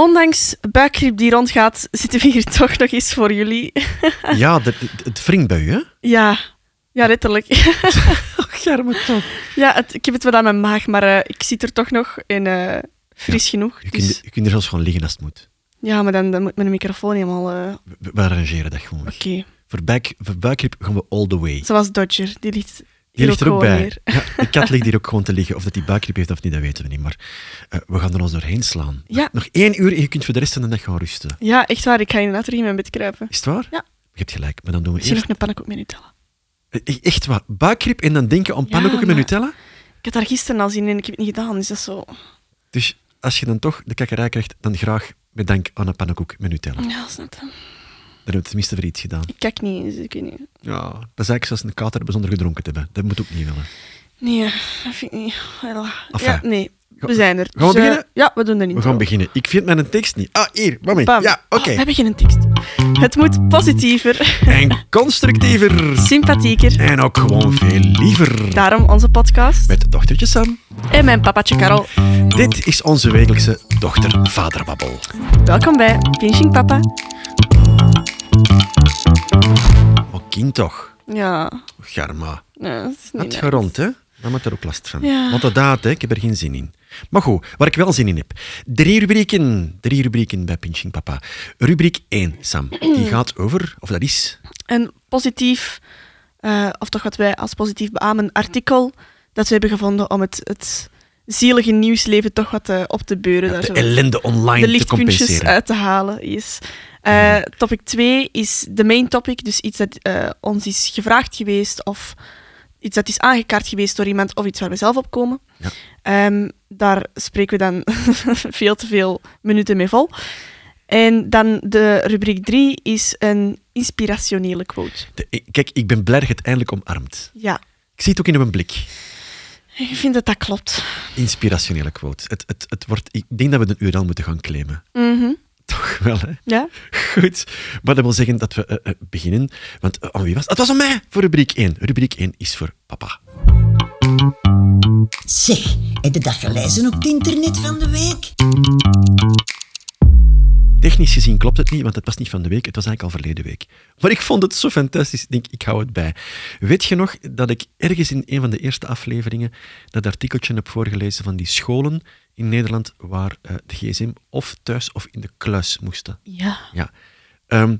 Ondanks buikgriep die rondgaat, zitten we hier toch nog eens voor jullie. Ja, de- het wringt bij u, hè? Ja, ja letterlijk. Germe toch. ja, het- ik heb het wel aan mijn maag, maar eh, ik zit er toch nog en eh, fris genoeg. Je Dus- kunt, je kunt er zelfs gewoon liggen als het moet. Ja, maar dan, dan moet mijn microfoon helemaal... eh, We, we arrangeren dat gewoon. Oké, Voor, buik, voor buikgrip gaan we all the way. zoals Dodger, die ligt Die hier ligt er ook bij. Ja, de kat ligt hier ook gewoon te liggen. Of dat die buikgrip heeft of niet, dat weten we niet. Maar eh, we gaan er ons doorheen slaan. Ja. Nog één uur en je kunt voor de rest van de dag gaan rusten. Ja, echt waar. Ik ga inderdaad terug in mijn bed kruipen. Is het waar? Ja. Je hebt gelijk, maar dan doen we Misschien eerst... nog een pannenkoek met Nutella. Eh, Echt waar, buikgrip en dan denken Ja, pannenkoeken met Nutella? Ik had daar gisteren al zin in en ik heb het niet gedaan. Dus dat is zo... Dus als je dan toch de kakkerij krijgt, dan graag met dank aan een pannenkoek met Nutella. Ja, snap je. Dan hebben we tenminste voor iets gedaan. Ik kijk niet, dus ik weet niet. Ja, dat is eigenlijk zoals een kater hebben zonder gedronken te hebben. Dat moet ook niet willen. Nee, dat vind ik niet. Enfin. Ja, nee. We zijn er. gaan we Dus, eh, beginnen? Ja, we doen de We intro. gaan beginnen. Ik vind mijn tekst niet. Ah, hier, mami. Bam. Ja, oké. Oh, we hebben geen tekst. Het moet positiever, En constructiever. sympathieker. En ook gewoon veel liever. Daarom onze podcast. Met dochtertje Sam. En mijn papatje Karel. Dit is onze wekelijkse dochter-vaderbabbel. Welkom bij Pinching Papa. Oh, kind toch. Ja, Garma. nee, dat is Het gaat rond, hè? Dan moet er ook last van. Ja. Want dat daad, hè? ik heb er geen zin in. Maar goed, waar ik wel zin in heb. Drie rubrieken. Drie rubrieken bij Pinching Papa. Rubriek 1, Sam. Die gaat over, of dat is... Een positief, eh, of toch wat wij als positief beamen, artikel dat we hebben gevonden om het, het zielige nieuwsleven toch wat eh, op te beuren. daar de ellende online de te lichtpuntjes compenseren. uit te halen. Yes. Eh, topic 2 is de main topic, dus iets dat eh, ons is gevraagd geweest of iets dat is aangekaart geweest door iemand of iets waar we zelf op komen. Ja. Ehm, daar spreken we dan veel te veel minuten mee vol. En dan de rubriek 3 is een inspirationele quote. De- kijk, ik ben blij dat het eindelijk omarmt. Ja, Ik zie het ook in uw blik. ik vind dat dat klopt. Inspirationele quote. Het, het, het wordt, ik denk dat we een URL moeten gaan claimen. Mhm. Toch wel, hè? Ja? Goed. Maar dat wil zeggen dat we eh, eh, beginnen. Want aan wie was het? Het was aan mij voor rubriek 1. Rubriek 1 is voor papa. Zeg, heb je dat gelezen op het internet van de week? Technisch gezien klopt het niet, want het was niet van de week. Het was eigenlijk al verleden week. Maar ik vond het zo fantastisch. Ik denk, ik hou het bij. Weet je nog dat ik ergens in een van de eerste afleveringen dat artikeltje heb voorgelezen van die scholen in Nederland waar eh, de gsm of thuis of in de kluis moesten? Ja. Ja. Ehm,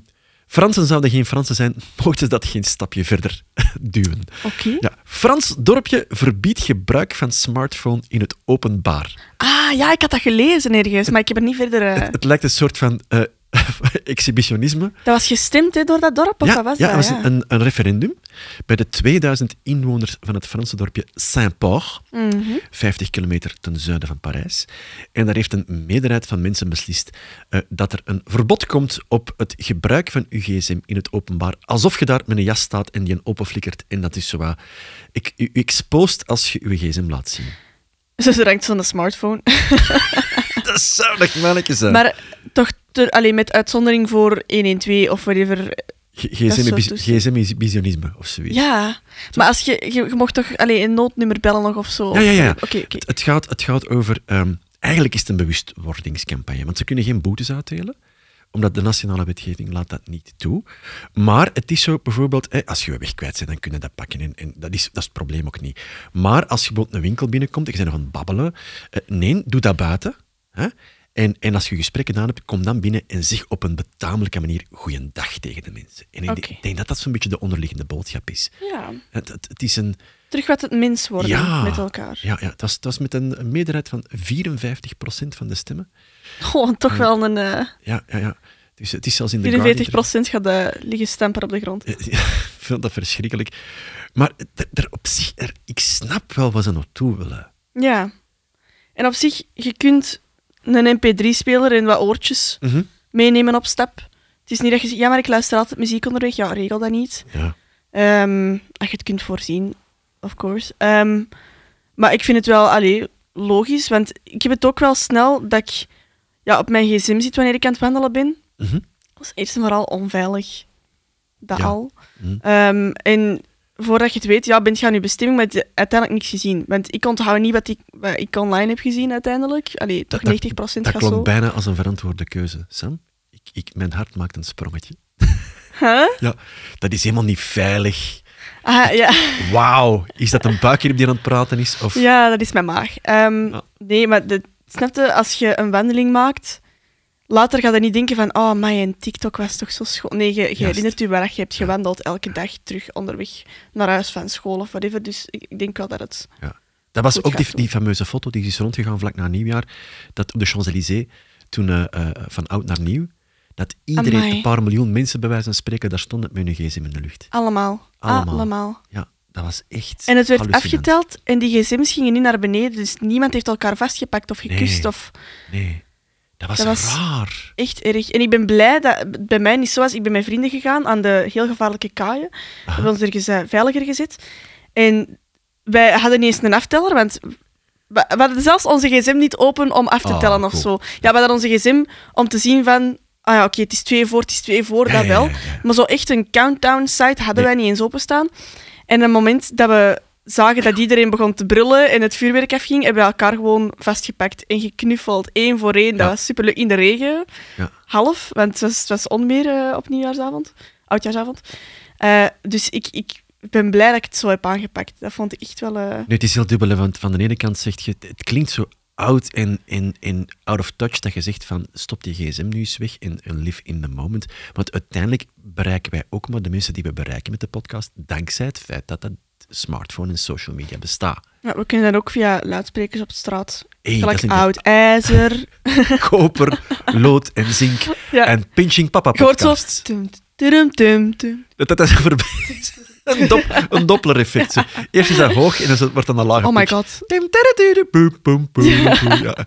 Fransen zouden geen Fransen zijn, mochten ze dat geen stapje verder duwen. Oké. Ja, Frans dorpje verbiedt gebruik van smartphone in het openbaar. Ah, ja, ik had dat gelezen ergens, maar ik heb er niet verder... eh, Het, het lijkt een soort van eh, exhibitionisme. Dat was gestemd door dat dorp, of ja, wat was ja, dat? was ja. Een, een referendum bij de 2000 inwoners van het Franse dorpje Saint-Port, Mhm. 50 kilometer ten zuiden van Parijs. En daar heeft een meerderheid van mensen beslist eh, dat er een verbod komt op het gebruik van uw gsm in het openbaar, alsof je daar met een jas staat en die een openflikkert. En dat is zo wat... Ik, u, u exposed als je uw gsm laat zien. Ze rankt zo'n smartphone. Dat zou nog mannetje zijn. maar toch ter, alleen met uitzondering voor 112 of whatever. Dat tussen. GSM-visionisme of zoiets. Ja, maar als je, je, je mocht toch alleen een noodnummer bellen nog of zo? Ja, ja, ja. Oké, oké. Het, het gaat, het gaat over... ehm, eigenlijk is het een bewustwordingscampagne, want ze kunnen geen boetes uitdelen, omdat de nationale wetgeving laat dat niet toe. Maar het is zo bijvoorbeeld, hè, als je je weg kwijt bent, dan kun je dat pakken. En, en dat, is, dat is het probleem ook niet. Maar als je bijvoorbeeld een winkel binnenkomt, ik ben nog aan het babbelen, eh, nee, doe dat buiten. Hè? En, en als je gesprek gedaan hebt, kom dan binnen en zeg op een betamelijke manier goeiedag tegen de mensen. En ik denk- dat dat zo'n beetje de onderliggende boodschap is. Ja, Het, het, het is een... terug wat het mens worden Ja. met elkaar. Ja, ja het, was, het was met een, een meerderheid van 54% van de stemmen. Oh, toch wel een... eh Ja, ja, ja. Dus het is zelfs in de 44% gaat eh, liggen stampen op de grond. Guardian- Ik vind dat verschrikkelijk. Maar er, op zich, er, ik snap wel wat ze naartoe willen. Ja. En op zich, je kunt een mp3-speler en wat oortjes Mhm. meenemen op stap. Het is niet dat je zegt, ja, maar ik luister altijd muziek onderweg. Ja, regel dat niet. Ja. Ehm, als je het kunt voorzien, of course. Ehm, maar ik vind het wel allee, logisch, want ik heb het ook wel snel dat ik ja, op mijn gsm zit wanneer ik aan het wandelen ben. Mhm. Dat is eerst en vooral onveilig. Dat Ja. al. Mhm. Ehm, en voordat je het weet, ja, bent je aan je bestemming, maar je hebt uiteindelijk niks gezien. Want ik onthoud niet wat ik, wat ik online heb gezien uiteindelijk. Allee, toch 90% Dat gaat klonk zo. bijna als een verantwoorde keuze. Sam, ik, ik, mijn hart maakt een sprongetje. Huh? Ja, dat is helemaal niet veilig. Ah, ja. Wauw, is dat een buikje die aan het praten is? Of... ja, dat is mijn maag. Ehm. Nee, maar de, snap je, als je een wandeling maakt, later ga je niet denken van, oh, mijn TikTok was toch zo schoon. Nee, je, je herinnert je waar je hebt gewandeld elke dag terug onderweg naar huis van school of whatever. Dus ik denk wel dat het... Dat was ook die, die fameuze foto die is rondgegaan vlak na nieuwjaar. Dat op de Champs-Élysées, toen eh, eh, van oud naar nieuw, dat iedereen, Amai. een paar miljoen mensen bij wijze van spreken, daar stonden met hun gsm in de lucht. Allemaal. Allemaal. Allemaal. Ja, dat was echt En het werd afgeteld en die gsm's gingen niet naar beneden, dus niemand heeft elkaar vastgepakt of gekust Nee. of... Nee, dat was, Dat was- raar. Echt erg. En ik ben blij dat het bij mij niet zo was. Ik ben met vrienden gegaan aan de heel gevaarlijke kaaien. We hebben ons ergens eh, veiliger gezet. En wij hadden niet eens een afteller, want we, hadden zelfs onze gsm niet open om af te Ah, tellen of cool. zo. Ja, we hadden onze gsm om te zien van... Ah ja, oké, het is twee voor, het is twee voor, Ja, dat wel. ja, ja. Maar zo echt een countdown-site hadden Nee. wij niet eens openstaan. En op het moment dat we zagen dat iedereen begon te brullen en het vuurwerk afging, hebben we elkaar gewoon vastgepakt en geknuffeld. Eén voor één. Dat Ja. was superleuk. In de regen. Ja. Half, want het was, het was onweer eh, op nieuwjaarsavond. Oudjaarsavond. Eh, dus ik, ik ben blij dat ik het zo heb aangepakt. Dat vond ik echt wel... Nu, het is heel dubbel, want van de ene kant zegt je, het klinkt zo oud en, en, en out of touch dat je zegt van stop die gsm nu eens weg en, live in the moment. Want uiteindelijk bereiken wij ook maar de mensen die we bereiken met de podcast, dankzij het feit dat dat smartphone en social media bestaat. ja, we kunnen dat ook via luidsprekers op straat. Hey, Gelijk oud ijzer. koper, lood en zink Ja. en Pinching Papa Je hoort zo... podcasts. Tum, tum, tum, tum. Dat, dat is voorbij. Een, dop, een Doppler-effect. zo. Eerst is dat hoog en dan wordt dan een lager Oh my pitch. god. Dim, tadadada, boem, boem, boem, boem. Ja,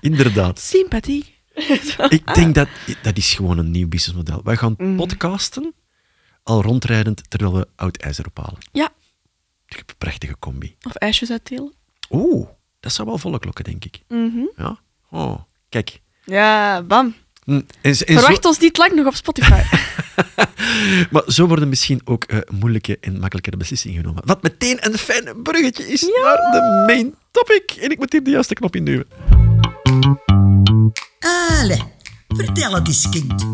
inderdaad. Sympathie. Ik denk dat dat is gewoon een nieuw businessmodel. Wij gaan Mhm. podcasten al rondrijdend terwijl we oud ijzer ophalen. Ja. Ik heb een prachtige combi. Of ijsjes uitdelen. Oeh, dat zou wel volle klokken, denk ik. Mhm. Ja. Oh, kijk. Ja, bam. Hm, zo, Verwacht ons niet lang nog op Spotify. maar zo worden misschien ook eh, moeilijke en makkelijkere beslissingen genomen. Wat meteen een fijn bruggetje is naar de main topic. En ik moet hier de juiste knop induwen. Allee, vertel het eens, kind.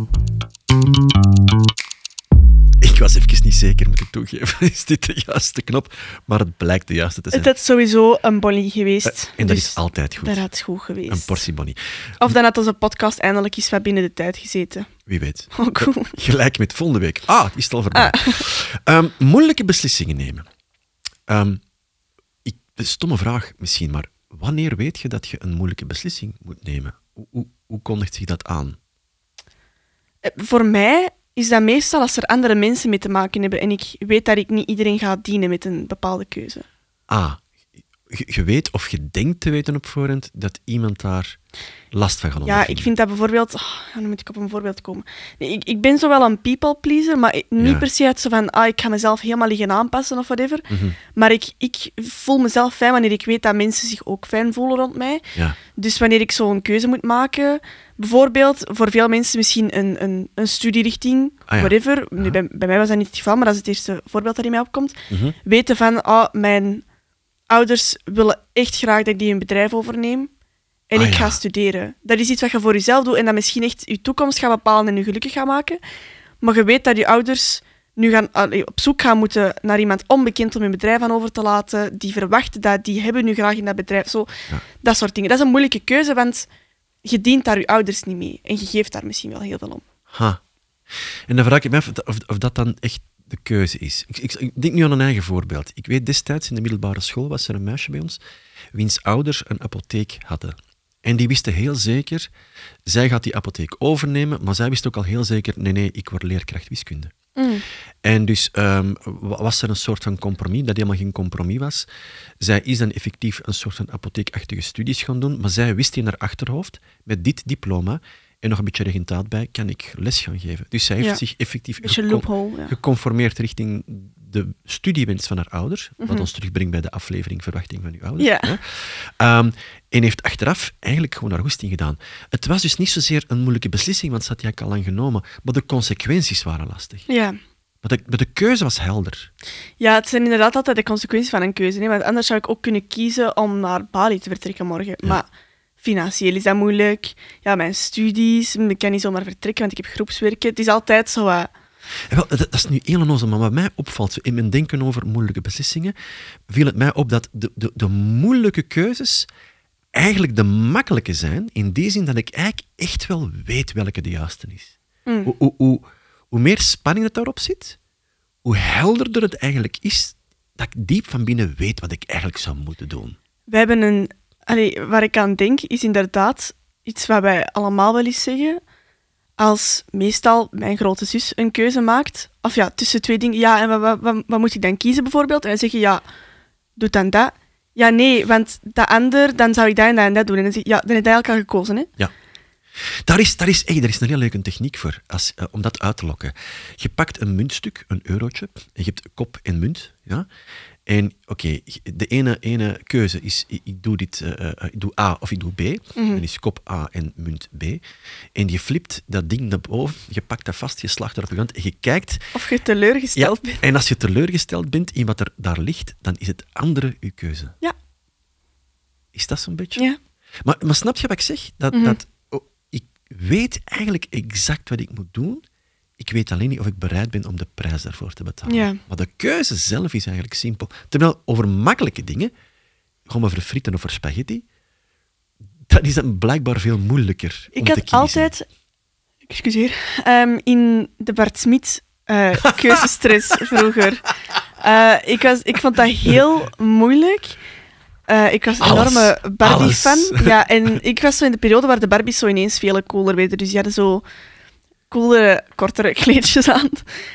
Ik was even niet zeker, moet ik toegeven. Is dit de juiste knop? Maar het blijkt de juiste te zijn. het had sowieso een bonnie geweest. en dat dus is altijd goed. Dat had goed geweest. Een portie bonnie. Of dan had onze podcast eindelijk eens wat binnen de tijd gezeten. Wie weet. Oh, cool. Gelijk met volgende week. Ah, het is al voorbij. Ah. Ehm, moeilijke beslissingen nemen. Ehm, ik, een stomme vraag misschien, maar wanneer weet je dat je een moeilijke beslissing moet nemen? Hoe, hoe, hoe kondigt zich dat aan? Eh, Voor mij is dat meestal als er andere mensen mee te maken hebben en ik weet dat ik niet iedereen ga dienen met een bepaalde keuze. Ah, je, weet of je denkt te weten op voorhand dat iemand daar last van gaat Ja, ik vind dat bijvoorbeeld... Oh, ja, nu moet ik op een voorbeeld komen. Nee, ik, ik ben zo wel een people pleaser, maar niet Ja. per se uit zo van ah, ik ga mezelf helemaal liggen aanpassen of whatever. Mhm. Maar ik, ik voel mezelf fijn wanneer ik weet dat mensen zich ook fijn voelen rond mij. Ja, Dus wanneer ik zo'n keuze moet maken, bijvoorbeeld voor veel mensen misschien een, een, een studierichting, Ah ja. whatever. Nu, bij, bij mij was dat niet het geval, maar dat is het eerste voorbeeld dat in mij opkomt. Mhm. Weten van, ah, mijn ouders willen echt graag dat ik die een bedrijf overneem. En Ah ik ja. ga studeren. Dat is iets wat je voor jezelf doet en dat misschien echt je toekomst gaat bepalen en je gelukkig gaat maken. Maar je weet dat je ouders nu gaan, op zoek gaan moeten naar iemand onbekend om hun bedrijf aan over te laten. Die verwachten dat, die hebben nu graag in dat bedrijf. Zo, Ja. Dat soort dingen. Dat is een moeilijke keuze, want je dient daar je ouders niet mee. En je geeft daar misschien wel heel veel om. Ha. En dan vraag ik me af of, of dat dan echt de keuze is. Ik, ik, ik denk nu aan een eigen voorbeeld. Ik weet destijds in de middelbare school was er een meisje bij ons wiens ouders een apotheek hadden. En die wisten heel zeker, zij gaat die apotheek overnemen, maar zij wist ook al heel zeker, nee, nee, ik word leerkracht wiskunde. En dus ehm, wa- was er een soort van compromis, dat helemaal geen compromis was. Zij is dan effectief een soort van apotheekachtige studies gaan doen, maar zij wist in haar achterhoofd, met dit diploma en nog een beetje regentaat bij, kan ik les gaan geven. Dus zij heeft Ja. zich effectief Beetje gecon- loophole, ja. geconformeerd richting de studiewens van haar ouders, wat ons terugbrengt bij de aflevering Verwachting van uw ouders. Ja. Ehm, en heeft achteraf eigenlijk gewoon haar goesting gedaan. Het was dus niet zozeer een moeilijke beslissing, want ze had die eigenlijk al lang genomen, maar de consequenties waren lastig. Ja. Maar de, maar de keuze was helder. Ja, het zijn inderdaad altijd de consequenties van een keuze. Hè? Want anders zou ik ook kunnen kiezen om naar Bali te vertrekken morgen. Maar financieel is dat moeilijk. Ja, mijn studies, ik kan niet zomaar vertrekken, want ik heb groepswerken. Het is altijd zo... wel, dat, dat is nu heel onnozel, maar wat mij opvalt in mijn denken over moeilijke beslissingen, viel het mij op dat de, de, de moeilijke keuzes eigenlijk de makkelijke zijn, in die zin dat ik eigenlijk echt wel weet welke de juiste is. Mm. Hoe, hoe, hoe, hoe meer spanning het daarop zit, hoe helderder het eigenlijk is dat ik diep van binnen weet wat ik eigenlijk zou moeten doen. We hebben een... Allee, waar ik aan denk, is inderdaad iets wat wij allemaal wel eens zeggen. Als meestal mijn grote zus een keuze maakt, of ja, tussen twee dingen, ja, en wat, wat, wat, moet ik dan kiezen bijvoorbeeld? En wij zeggen, ja, doe dan dat. Ja, nee, want dat ander, dan zou ik dat en dat en dat doen. En dan zeg ik, ja, dan heb je eigenlijk al gekozen, hè? Ja. Daar is, daar, is, hey, daar is een heel leuke techniek voor, als, eh, om dat uit te lokken. Je pakt een muntstuk, een eurotje, en je hebt kop en munt. Ja? En oké, de ene, ene keuze is, ik, ik doe dit, eh, eh, ik doe A of ik doe B. Dan is kop A en munt B. En je flipt dat ding naar boven, je pakt dat vast, je slaagt erop de grond en je kijkt. Of je teleurgesteld Ja, bent. en als je teleurgesteld bent in wat er daar ligt, dan is het andere uw keuze. Ja. Is dat zo'n beetje? Ja. Maar, maar snap je wat ik zeg? Dat, Mhm. dat, oh, ik weet eigenlijk exact wat ik moet doen. Ik weet alleen niet of ik bereid ben om de prijs daarvoor te betalen. Ja. Maar de keuze zelf is eigenlijk simpel. Terwijl over makkelijke dingen, gewoon over frieten of voor spaghetti, dat is dan blijkbaar veel moeilijker om Ik te had kiezen. altijd, excuseer, ehm, in de Bart Smit eh, keuzestress vroeger. Eh, ik, was, ik vond dat heel moeilijk. Eh, ik was een Alles. enorme Barbie-fan. Ja, en ik was zo in de periode waar de Barbies zo ineens veel cooler werden. Dus die hadden zo coolere, kortere kleedjes aan.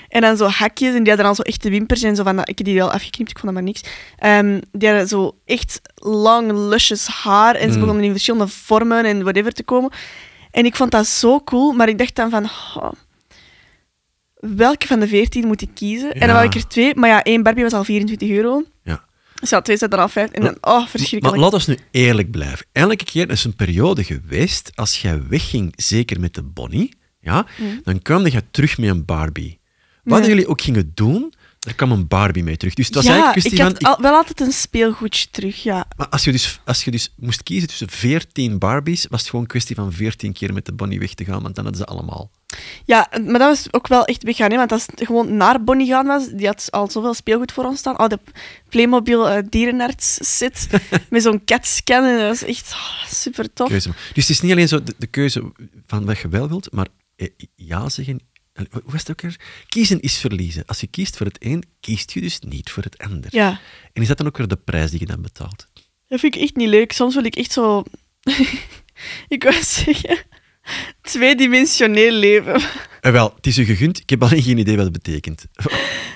En dan zo hakjes. En die hadden dan zo echte wimpers. En zo van, dat- ik heb die wel afgeknipt, ik vond dat maar niks. Ehm, die hadden zo echt lang, lusjes haar. En ze Mm. begonnen in verschillende vormen en whatever te komen. En ik vond dat zo cool. Maar ik dacht dan van... oh, welke van de veertien moet ik kiezen? En dan wou ik er twee. Maar ja, één Barbie was al 24 euro. Ja. Dus ja, twee zaten er al vijf. En dan, oh, Maar verschrikkelijk. laat ons nu eerlijk blijven. Elke keer is een periode geweest, als jij wegging, zeker met de Bonnie, ja, dan kwam je terug met een Barbie. Wat jullie ook gingen doen, er kwam een Barbie mee terug. Dus het was ja, eigenlijk ik had van... ik- al- wel altijd een speelgoedje terug, ja. maar als je, dus, als je dus moest kiezen tussen 14 Barbies, was het gewoon een kwestie van 14 keer met de Bonnie weg te gaan, want dan hadden ze allemaal. Ja, maar dat was ook wel echt hè, want als het gewoon naar Bonnie gaan was, die had al zoveel speelgoed voor ons staan. Oh, de Playmobil eh, dierenarts set met zo'n catscan. En dat was echt oh, super tof. Keuze. Dus het is niet alleen zo de, de keuze van wat je wel wilt, maar ja zeggen. en Hoe was het ook weer? Kiezen is verliezen. Als je kiest voor het een, kiest je dus niet voor het ander. Ja, En is dat dan ook weer de prijs die je dan betaalt? dat vind ik echt niet leuk. Soms wil ik echt zo... ik wou zeggen... Tweedimensioneel leven. Eh, wel, het is je gegund. Ik heb alleen geen idee wat het betekent.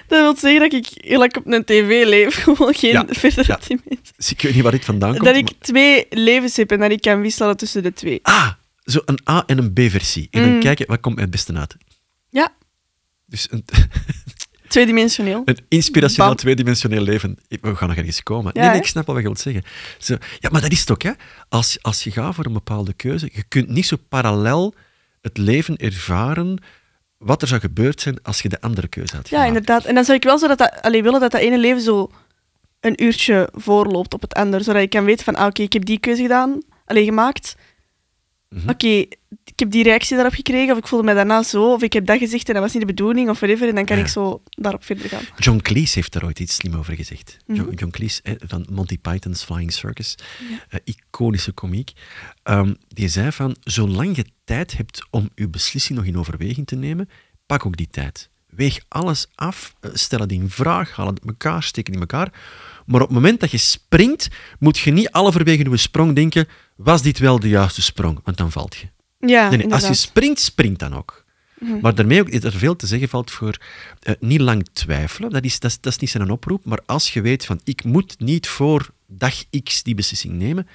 Dat wil zeggen dat ik op een tv leef. Gewoon geen Ja, verdere ja. dimensie. Dus ik weet niet waar dit vandaan komt. Dat ik maar- twee levens heb en dat ik kan wisselen tussen de twee. Ah, zo een A- en een B-versie. En dan Mm. kijken, wat komt mij het beste uit? Ja, Dus een, tweedimensioneel. een inspirationeel Bam. tweedimensioneel leven. We gaan nog ergens komen. Ja, nee, nee, hè? ik snap wel wat je wilt zeggen. Zo, ja, maar dat is het ook, hè. Als, als je gaat voor een bepaalde keuze, je kunt niet zo parallel het leven ervaren wat er zou gebeurd zijn als je de andere keuze had Ja, gemaakt. inderdaad. En dan zou ik wel zo dat dat, allee, willen dat dat ene leven zo een uurtje voorloopt op het andere. Zodat je kan weten van, ah, oké, ik heb die keuze gedaan, alleen gemaakt. Mhm. Oké, ik heb die reactie daarop gekregen, of ik voelde me daarna zo, of ik heb dat gezegd en dat was niet de bedoeling, of whatever. En dan kan Ja. ik zo daarop verder gaan. John Cleese heeft daar ooit iets slim over gezegd. Mhm. John, John Cleese eh, van Monty Python's Flying Circus, eh, iconische komiek, Ehm, die zei van, zolang je tijd hebt om je beslissing nog in overweging te nemen, pak ook die tijd. Weeg alles af, eh, stel het in vraag, haal het uit elkaar, steek het in elkaar. Maar op het moment dat je springt, moet je niet halverwege je sprong denken, was dit wel de juiste sprong? Want dan valt je. Ja, Nee, nee, als je springt, springt dan ook. Mhm. Maar daarmee ook, is er veel te zeggen valt voor eh, niet lang twijfelen. Dat is, dat, is, dat is niet zijn oproep. Maar als je weet van ik moet niet voor dag X die beslissing nemen,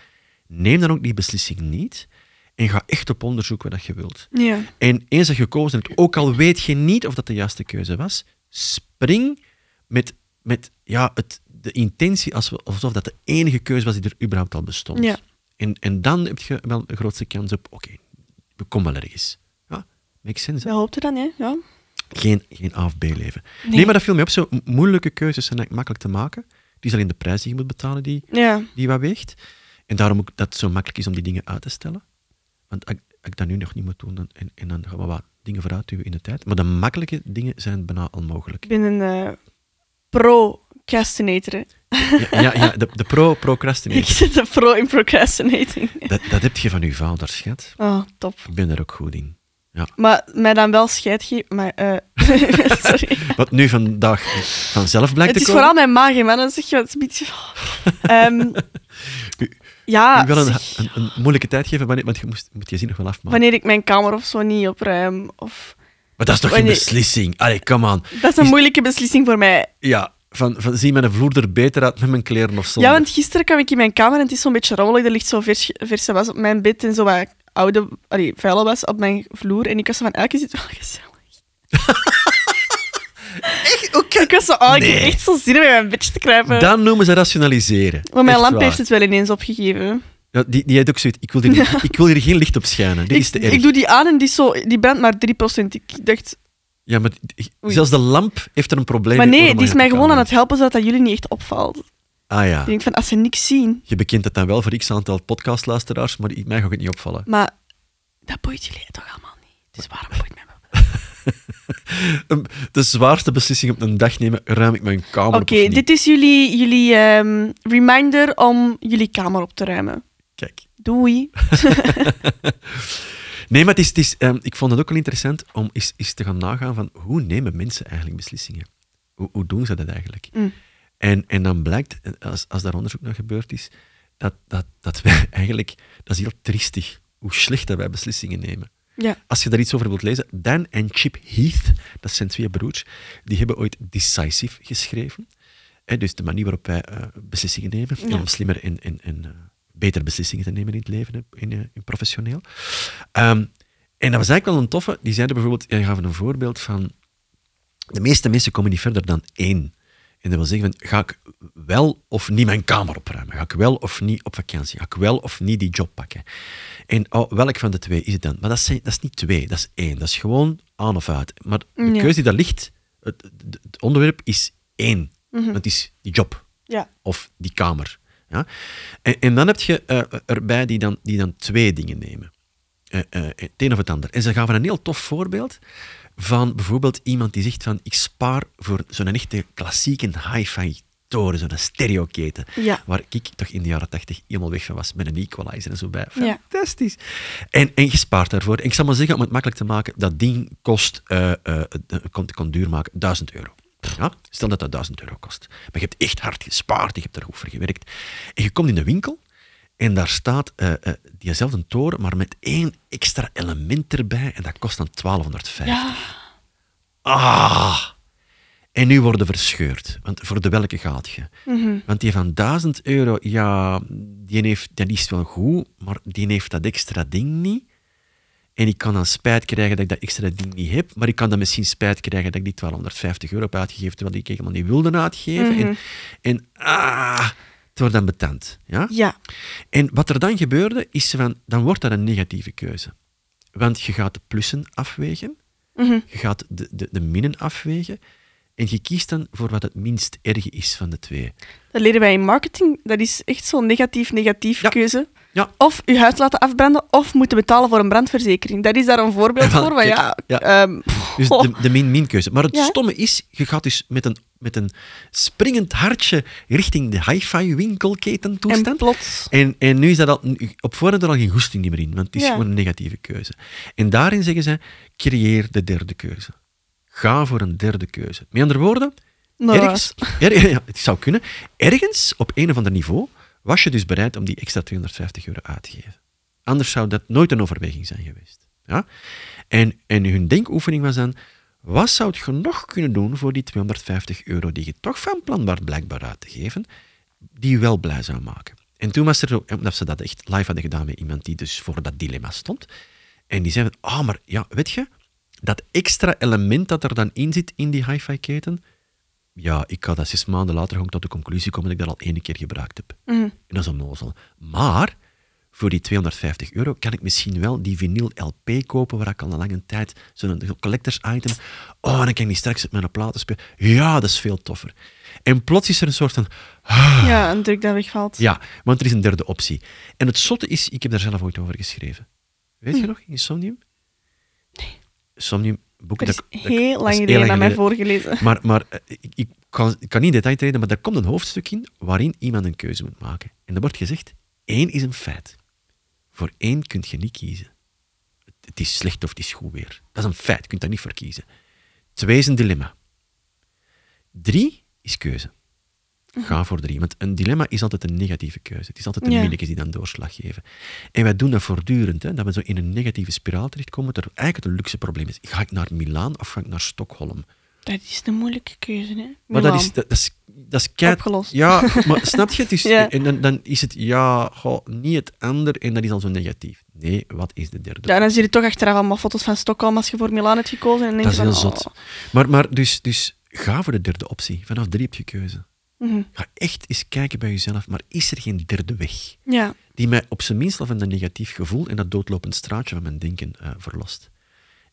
neem dan ook die beslissing niet. En ga echt op onderzoek wat je wilt. Ja. En eens dat je gekozen hebt, ook al weet je niet of dat de juiste keuze was, spring met, met ja, het, de intentie als, alsof dat de enige keuze was die er überhaupt al bestond. Ja. En, en dan heb je wel de grootste kans op, oké, we komen wel ergens. Ja, makes sense. Dat hoopte dan, hè. Ja. Geen, geen A of B leven. Nee. maar dat viel me op. Zo moeilijke keuzes zijn makkelijk te maken. Het is alleen de prijs die je moet betalen die, Ja. die wat weegt. En daarom ook dat het zo makkelijk is om die dingen uit te stellen. Want als, als ik dat nu nog niet moet doen, dan, en, en dan gaan we wat dingen vooruitduwen in de tijd. Maar de makkelijke dingen zijn bijna onmogelijk. Ik ben een pro-castinator. Hè. Ja, ja, ja de, de pro Ik procrastinator. zit een pro in procrastinating. Dat, dat heb je van je vader, schat. Oh, top. Ik ben daar ook goed in. Ja. Maar mij dan wel scheid geven. Maar, eh, sorry. Wat nu vandaag vanzelf blijkt Het is te komen. vooral mijn maag, hè, man. Dan zeg je wat. het is een beetje... Ehm, ja, ik wil een, een, een moeilijke tijd geven, wanneer- want je moest, moet je zin nog wel afmaken. wanneer ik mijn kamer of zo niet opruim. Of... Maar dat is toch geen wanneer- beslissing? Allee, come on. Dat is een Is- moeilijke beslissing voor mij. Ja, van, van zie mijn vloer er beter uit met mijn kleren of zo. Ja, want gisteren kwam ik in mijn kamer en het is zo'n beetje rommelig. Er ligt zo vers, verse was op mijn bed en zo wat oude, allee, vuile was op mijn vloer. En ik was zo van, elke zit wel gezellig. Echt? Oké. Ik was zo, oh, ik Nee. echt zo zin om mijn bedje te kruipen. Dat noemen ze rationaliseren. maar mijn Echt lamp waar. heeft het wel ineens opgegeven. Ja, die, die heeft ook zoiets. Ik wil, hier, ik wil hier geen licht op schijnen. Dit is te Ik, erg. ik doe die aan en die, zo, die brandt maar 3%. Ik dacht, Ja, maar Oei. zelfs de lamp heeft er een probleem maar mee nee, om die is mij gewoon aan het helpen zodat dat jullie niet echt opvalt. Ah ja. Ik denk van, als ze niks zien, Je bekent het dan wel voor x aantal podcastluisteraars, maar mij gaat het niet opvallen. maar dat boeit jullie toch allemaal niet. Dus waarom boeit mij? Een- De zwaarste beslissing op een dag nemen, ruim ik mijn kamer Oké, op niet? dit is jullie, jullie ehm, reminder om jullie kamer op te ruimen. Kijk. Doei. Nee, maar het is, het is, ehm, ik vond het ook wel interessant om eens, eens te gaan nagaan van hoe nemen mensen eigenlijk beslissingen? Hoe, hoe doen ze dat eigenlijk? Mm. En, en dan blijkt, eh, als, als daar onderzoek naar gebeurd is, dat, dat, dat wij eigenlijk, dat is heel triestig, hoe slecht dat wij beslissingen nemen. Ja. Als je daar iets over wilt lezen, Dan en Chip Heath, dat zijn twee broers, die hebben ooit Decisive geschreven. Hè, dus de manier waarop wij eh, beslissingen nemen, Ja. om slimmer en, en, en eh, beter beslissingen te nemen in het leven, in, eh, in professioneel. Ehm, en dat was eigenlijk wel een toffe. Die zeiden bijvoorbeeld, die gaven een voorbeeld van, de meeste mensen komen niet verder dan één. En dat wil zeggen, van, ga ik wel of niet mijn kamer opruimen? Ga ik wel of niet op vakantie? Ga ik wel of niet die job pakken? En oh, welk van de twee is het dan? Maar dat is, dat is niet twee, dat is één. Dat is gewoon aan of uit. Maar de Ja. keuze die daar ligt, het, onderwerp is één. Want het is die job Ja. of die kamer. Ja? En, en dan heb je eh, erbij die dan, die dan twee dingen nemen. Eh, het een of het ander. En ze gaven een heel tof voorbeeld van bijvoorbeeld iemand die zegt van ik spaar voor zo'n echte klassieke hi-fi toren, zo'n stereoketen, Ja. waar ik toch in de jaren tachtig helemaal weg van was, met een equalizer en zo bij. Ja. Fantastisch. En, en je spaart daarvoor. En ik zal maar zeggen, om het makkelijk te maken, dat ding kost, eh kon, kon duur maken, 1000 euro. Ja? Stel dat dat 1000 euro kost. Maar je hebt echt hard gespaard, je hebt er goed voor gewerkt. En je komt in de winkel en daar staat eh, eh, diezelfde toren, maar met één extra element erbij en dat kost dan 1250. Ja. Ah! En nu worden verscheurd. Want voor de welke gaat je? Mhm. Want die van 1000 euro, ja, die, heeft, dat is wel goed, maar die heeft dat extra ding niet. En ik kan dan spijt krijgen dat ik dat extra ding niet heb, maar ik kan dan misschien spijt krijgen dat ik die 1250 euro heb uitgegeven, terwijl ik helemaal niet wilde uitgeven. Mhm. En, en ah, het wordt dan betant. Ja? Ja. En wat er dan gebeurde, is van, dan wordt dat een negatieve keuze. Want je gaat de plussen afwegen, Mhm. je gaat de, de, de minnen afwegen, en je kiest dan voor wat het minst erge is van de twee. Dat leren wij in marketing. Dat is echt zo'n negatief-negatief Ja. keuze. Ja. Of je huis laten afbranden, of moeten betalen voor een brandverzekering. Dat is daar een voorbeeld voor. Kijk, ja, ja. ehm, Dus oh. de, de min-min keuze. Maar het stomme is, je gaat dus met een, met een springend hartje richting de hi-fi winkelketen en toestand. plots. En, en nu is dat al, op voorhand er al geen goesting meer in, want het is gewoon een negatieve keuze. En daarin zeggen ze, creëer de derde keuze. Ga voor een derde keuze. Met andere woorden, ergens, er- ja, het zou kunnen, ergens op een of ander niveau was je dus bereid om die extra 250 euro uit te geven. Anders zou dat nooit een overweging zijn geweest. Ja? En, en hun denkoefening was dan, wat zou je nog kunnen doen voor die 250 euro die je toch van plan was blijkbaar uit te geven, die je wel blij zou maken? En toen was er, omdat ze dat echt live hadden gedaan met iemand die dus voor dat dilemma stond, en die zei, ah, maar ja, weet je, dat extra element dat er dan in zit in die hi-fi-keten, ja, ik ga dat zes maanden later gewoon tot de conclusie komen dat ik dat al één keer gebruikt heb. mhm. En dat is onnozel. Maar voor die 250 euro kan ik misschien wel die vinyl LP kopen waar ik al een lange tijd zo'n collectors item. Oh, dan kan ik die straks op mijn platen spelen. Ja, dat is veel toffer. En plots is er een soort van. Ja, een druk dat wegvalt. Ja, want er is een derde optie. En het zotte is, ik heb daar zelf ooit over geschreven. Weet je nog, Insomnium? Nee. Insomnium, boeken. Er is dat- heel dat lang geleden aan mij geleden. voorgelezen. Maar, maar eh, ik, ik, kan, ik kan niet in detail treden, maar er komt een hoofdstuk in waarin iemand een keuze moet maken. En er wordt gezegd, één is een feit. Voor één kun je niet kiezen. Het, het is slecht of het is goed weer. Dat is een feit, je kunt daar niet voor kiezen. Twee is een dilemma. Drie is keuze. Ga voor drie. Want een dilemma is altijd een negatieve keuze. Het is altijd de Ja. die dan doorslag geven. En wij doen dat voortdurend, hè, dat we zo in een negatieve spiraal terechtkomen, dat er eigenlijk het luxe probleem is. Ga ik naar Milaan of ga ik naar Stockholm? Dat is een moeilijke keuze, hè? Maar dat is, dat, dat is, dat is kei- Opgelost. Ja, maar snap je? Het Ja. En dan, dan is het ja, goh, niet het ander en dat is al zo negatief. Nee, wat is de derde? Ja, dan zie je toch achteraf allemaal foto's van Stockholm als je voor Milaan hebt gekozen. En dan denk dat is heel van, zot. oh. Maar, maar dus, dus ga voor de derde optie. Vanaf drie heb je keuze. Mhm. Ga echt eens kijken bij jezelf, maar is er geen derde weg? Ja, Die mij op zijn minst al van een negatief gevoel en dat doodlopend straatje van mijn denken eh, verlost.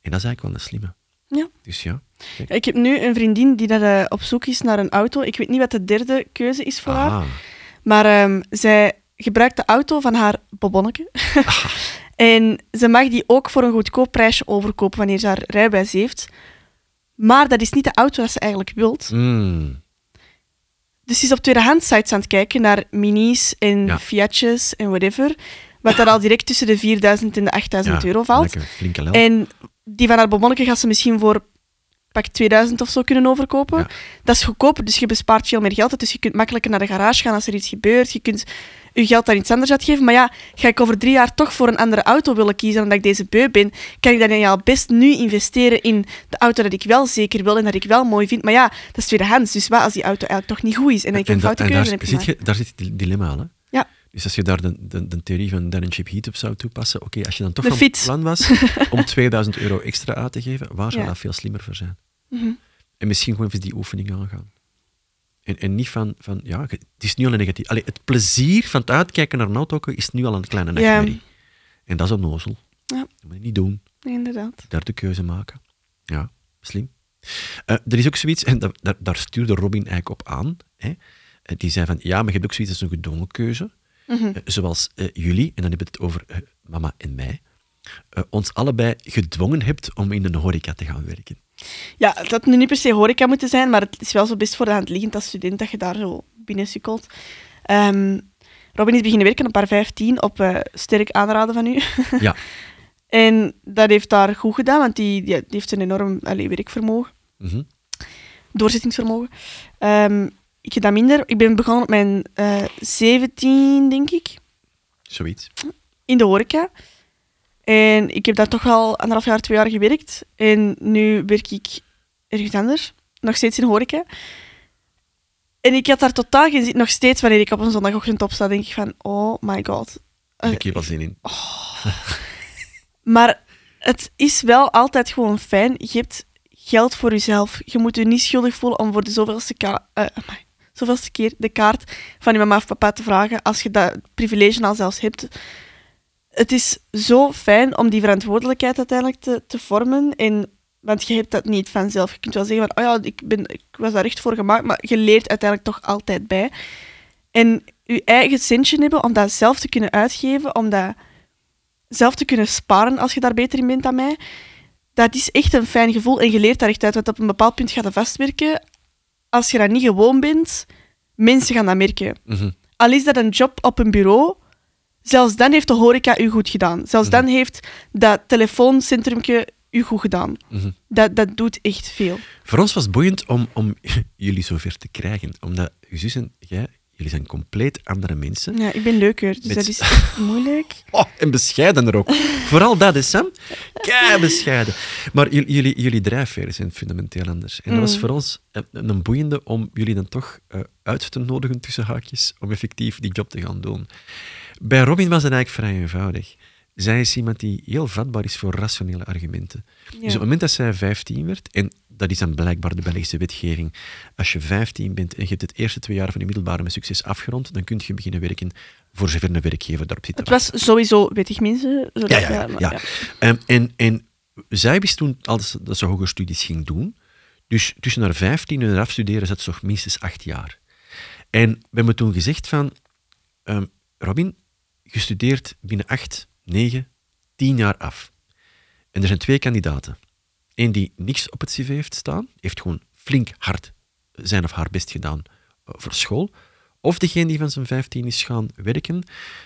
En dat is eigenlijk wel een slimme. Ja. Dus ja. ik heb nu een vriendin die dat, eh, op zoek is naar een auto. Ik weet niet wat de derde keuze is voor haar. Maar ehm, zij gebruikt de auto van haar bobonneke. en ze mag die ook voor een goedkoop prijsje overkopen wanneer ze haar rijbewijs heeft. Maar dat is niet de auto dat ze eigenlijk wilt. mm, Dus ze is op tweedehands sites aan het kijken naar minis en Ja. Fiatjes en whatever. Wat dan al direct tussen de 4000 en de 8000 ja, euro valt. En die van haar bobonneke gaat ze misschien voor pak 2000 of zo kunnen overkopen. Ja. Dat is goedkoper, dus je bespaart veel meer geld. Dus je kunt makkelijker naar de garage gaan als er iets gebeurt. Je kunt je geld aan iets anders uitgeven. Maar ja, ga ik over drie jaar toch voor een andere auto willen kiezen omdat ik deze beu ben, kan ik dan ja best nu investeren in de auto dat ik wel zeker wil en dat ik wel mooi vind. Maar ja, dat is tweedehands. Dus wat als die auto eigenlijk toch niet goed is en ik een foute en keuze daar, heb gemaakt? je, daar zit het dilemma al. Hè? Ja. Dus als je daar de, de, de theorie van Dan Chip Heat op zou toepassen, oké, als je dan toch De van fiets. plan was om 2000 euro extra uit te geven, waar zou Ja. dat veel slimmer voor zijn? Mhm. En misschien gewoon even die oefening aangaan. En, en niet van, van, ja, het is nu al een negatief. Allee, het plezier van het uitkijken naar een auto is nu al een kleine Ja. nachtmerrie. En dat is onnozel. Ja. Dat moet je niet doen. Nee, inderdaad. Derde keuze maken. Ja, slim. Eh, er is ook zoiets, en dat, daar, daar stuurde Robin eigenlijk op aan. Hè. Eh, Die zei van, ja, maar je hebt ook zoiets als een gedwongen keuze. Mhm. Eh, zoals eh, jullie, en dan hebben we het over mama en mij, ons allebei gedwongen hebt om in een horeca te gaan werken. Ja, het had nu niet per se horeca moeten zijn, maar het is wel zo best voor de hand liggend als student dat je daar zo binnen sukkelt. Ehm, Robin is beginnen werken op haar 15 op eh, sterk aanraden van u. Ja, en dat heeft daar goed gedaan, want die, die, heeft een enorm allee, werkvermogen, mhm. doorzettingsvermogen. Ehm, ik heb dat minder. Ik ben begonnen op mijn eh 17, denk ik, zoiets. in de horeca. En ik heb daar toch wel anderhalf jaar, twee jaar gewerkt. En nu werk ik ergens anders. Nog steeds in horeca. En ik had daar totaal geen zin. Nog steeds, wanneer ik op een zondagochtend opsta, denk ik van... Oh my god. Ik heb wel zin in. Maar het is wel altijd gewoon fijn. Je hebt geld voor jezelf. Je moet je niet schuldig voelen om voor de zoveelste, ka- eh, amai, zoveelste keer de kaart van je mama of papa te vragen. Als je dat privilege al zelfs hebt. Het is zo fijn om die verantwoordelijkheid uiteindelijk te, te vormen. En, want je hebt dat niet vanzelf. Je kunt wel zeggen van, oh ja, ik, ben, ik was daar echt voor gemaakt. Maar je leert uiteindelijk toch altijd bij. En je eigen centje hebben om dat zelf te kunnen uitgeven, om dat zelf te kunnen sparen als je daar beter in bent dan mij, dat is echt een fijn gevoel en je leert daar echt uit. Want op een bepaald punt gaat dat vastwerken. Als je dat niet gewoon bent, mensen gaan dat merken. Mhm. Al is dat een job op een bureau, zelfs dan heeft de horeca u goed gedaan. Zelfs dan heeft dat telefooncentrumje u goed gedaan. Mhm. Dat, dat doet echt veel. Voor ons was het boeiend om, om jullie zover te krijgen. Omdat zus en jij, jullie zijn compleet andere mensen. Ja, ik ben leuker, dus Met- dat is echt moeilijk. Oh, en bescheidener ook. Vooral dat is Sam. Kei bescheiden. Maar jullie, jullie, drijfveren zijn fundamenteel anders. En dat was Mm. voor ons een, een boeiende om jullie dan toch eh, uit te nodigen tussen haakjes om effectief die job te gaan doen. Bij Robin was het eigenlijk vrij eenvoudig. zij is iemand die heel vatbaar is voor rationele argumenten. Ja. Dus op het moment dat zij 15 werd, en dat is dan blijkbaar de Belgische wetgeving, als je 15 bent en je hebt het eerste twee jaar van je middelbare met succes afgerond, dan kun je beginnen werken voor zover een werkgever daarop zit Het was sowieso wettig mensen. zodat- ja, ja, ja. ja. Ehm, en, en zij wist toen al dat ze- dat ze hoge studies ging doen. Dus tussen haar 15 en haar afstuderen zat ze nog minstens acht jaar. En we hebben toen gezegd van... ehm, Robin, je studeert binnen acht, negen, tien jaar af. En er zijn twee kandidaten. Eén die niks op het cv heeft staan, heeft gewoon flink hard zijn of haar best gedaan eh, voor school. Of degene die van zijn 15 is gaan werken,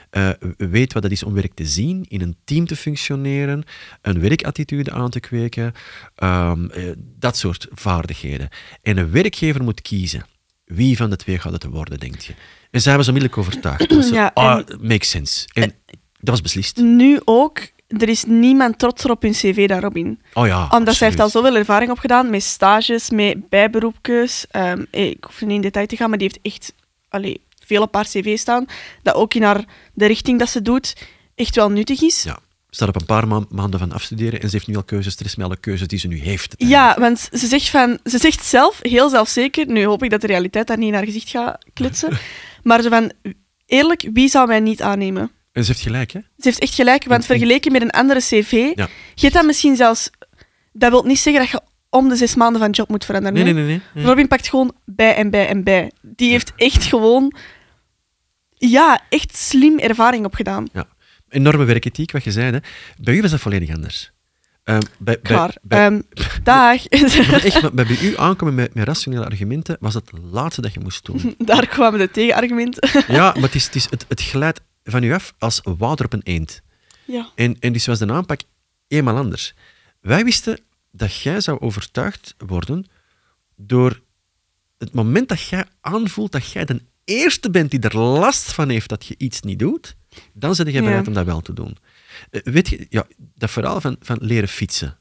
eh, weet wat het is om werk te zien, in een team te functioneren, een werkattitude aan te kweken, ehm, eh, dat soort vaardigheden. En een werkgever moet kiezen. Wie van de twee gaat het worden, denk je? En zij was onmiddellijk overtuigd. Ze, Ja, ah, makes sense. En dat was beslist. Nu ook, er is niemand trotser op hun cv dan Robin. Oh ja, Omdat zij heeft al zoveel ervaring opgedaan met stages, met bijberoepjes. Ehm, eh, ik hoef niet in detail te gaan, maar die heeft echt allee, veel op haar cv staan. Dat ook in haar, de richting dat ze doet echt wel nuttig is. Ja, staat op een paar ma- maanden van afstuderen en ze heeft nu al keuzes, er is met alle keuzes die ze nu heeft. Ja, want ze zegt, van, ze zegt zelf, heel zelfzeker, nu hoop ik dat de realiteit daar niet in haar gezicht gaat klitsen, maar ze van, eerlijk, wie zou mij niet aannemen? En ze heeft gelijk, hè? Ze heeft echt gelijk, want En- vergeleken met een andere cv, Ja. dat misschien zelfs... Dat wil niet zeggen dat je om de zes maanden van job moet veranderen. Nee, nee, nee. nee. nee. Robin pakt gewoon bij en bij en bij. Die heeft echt gewoon... Ja, echt slim ervaring opgedaan. Ja. Enorme werkethiek, wat je zei. Hè. Bij u was dat volledig anders. Ehm, bij, bij, Klaar. bij, Ehm, dag. echt, maar bij u aankomen met, met rationele argumenten was het laatste dat je moest doen. Daar kwamen de tegenargumenten. Ja, maar het, is, het, is, het, het glijdt van u af als water op een eend. Ja. En, en dus was de aanpak eenmaal anders. Wij wisten dat jij zou overtuigd worden door het moment dat jij aanvoelt dat jij de eerste bent die er last van heeft dat je iets niet doet, dan zit je bereid Ja. om dat wel te doen. Eh, weet je, ja, dat verhaal van, van leren fietsen.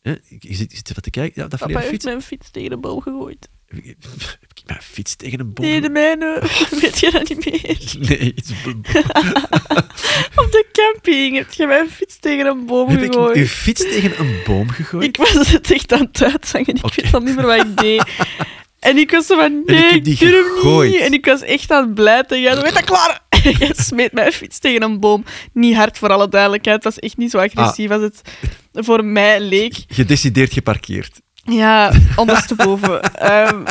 Hè, Je zit, je zit wat te kijken, ja, dat Papa heeft fietsen. mijn fiets tegen de boom gegooid. Heb ik mijn fiets tegen een boom? Nee, de mijne. Weet je dat niet meer? Nee, iets Op de camping heb je mijn fiets tegen een boom Heb ik gegooid. uw fiets tegen een boom gegooid? Ik was het echt aan het uitzangen. Ik Oké. weet al niet meer wat ik deed. En ik was zo van, nee, ik, die durf gegooid. niet. En ik was echt aan het blijten. Ja, weet dat klaar? Jij smeet mijn fiets tegen een boom. Niet hard, voor alle duidelijkheid. Het was echt niet zo agressief als het voor mij leek. Gedecideerd geparkeerd. Ja, ondersteboven. Ehm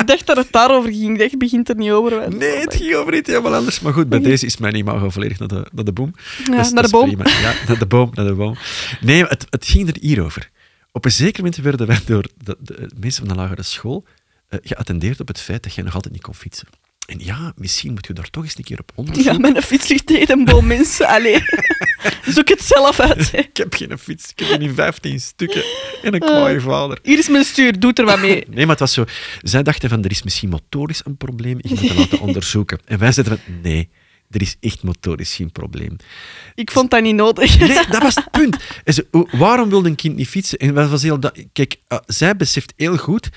ik dacht dat het daarover ging. Ik dacht, het begint er niet over. Nee, het ging over iets helemaal anders. Maar goed, bij deze is mijn imago volledig naar de, naar de boom. Ja, Dat is- naar de boom. prima. Ja, naar de boom, naar de boom. Nee, het, het ging er hier over. Op een zeker moment werden wij door de, de mensen van de lagere school geattendeerd op het feit dat jij nog altijd niet kon fietsen. En ja, misschien moet je daar toch eens een keer op onderzoek. Ja, mijn fiets ligt tegen een boom, mensen. Allee. Zoek het zelf uit. hè. Ik heb geen fiets, ik heb er niet 15 stukken en een Ah. kwaaie vader. Hier is mijn stuur, doe er wat mee. Nee, maar het was zo. Zij dachten van, er is misschien motorisch een probleem, je moet het laten onderzoeken. En wij zeiden van, nee, er is echt motorisch geen probleem. Ik vond dat niet nodig. Nee, dat was het punt. En ze, hoe- waarom wilde een kind niet fietsen? En was heel da- Kijk, eh, zij beseft heel goed,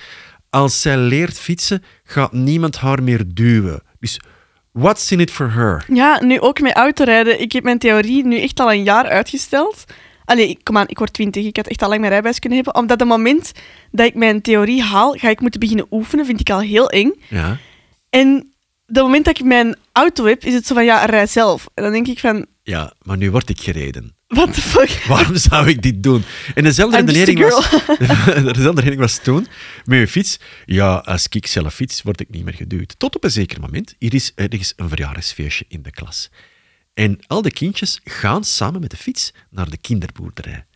als zij leert fietsen, gaat niemand haar meer duwen. Dus, what's in it for her? Ja, nu ook met autorijden. Ik heb mijn theorie nu echt al een jaar uitgesteld. Allee, kom aan, ik word twintig. Ik had echt al lang mijn rijbewijs kunnen hebben. Omdat het moment dat ik mijn theorie haal, ga ik moeten beginnen oefenen. Vind ik al heel eng. Ja. En het moment dat ik mijn auto heb, is het zo van, ja, rij zelf. En dan denk ik van, ja, maar nu word ik gereden. what the fuck? Waarom zou ik dit doen? En dezelfde redenering was, dezelfde redenering was toen met mijn fiets. Ja, als ik zelf fiets, word ik niet meer geduwd. Tot op een zeker moment. Hier is ergens een verjaardagsfeestje in de klas. En al de kindjes gaan samen met de fiets naar de kinderboerderij.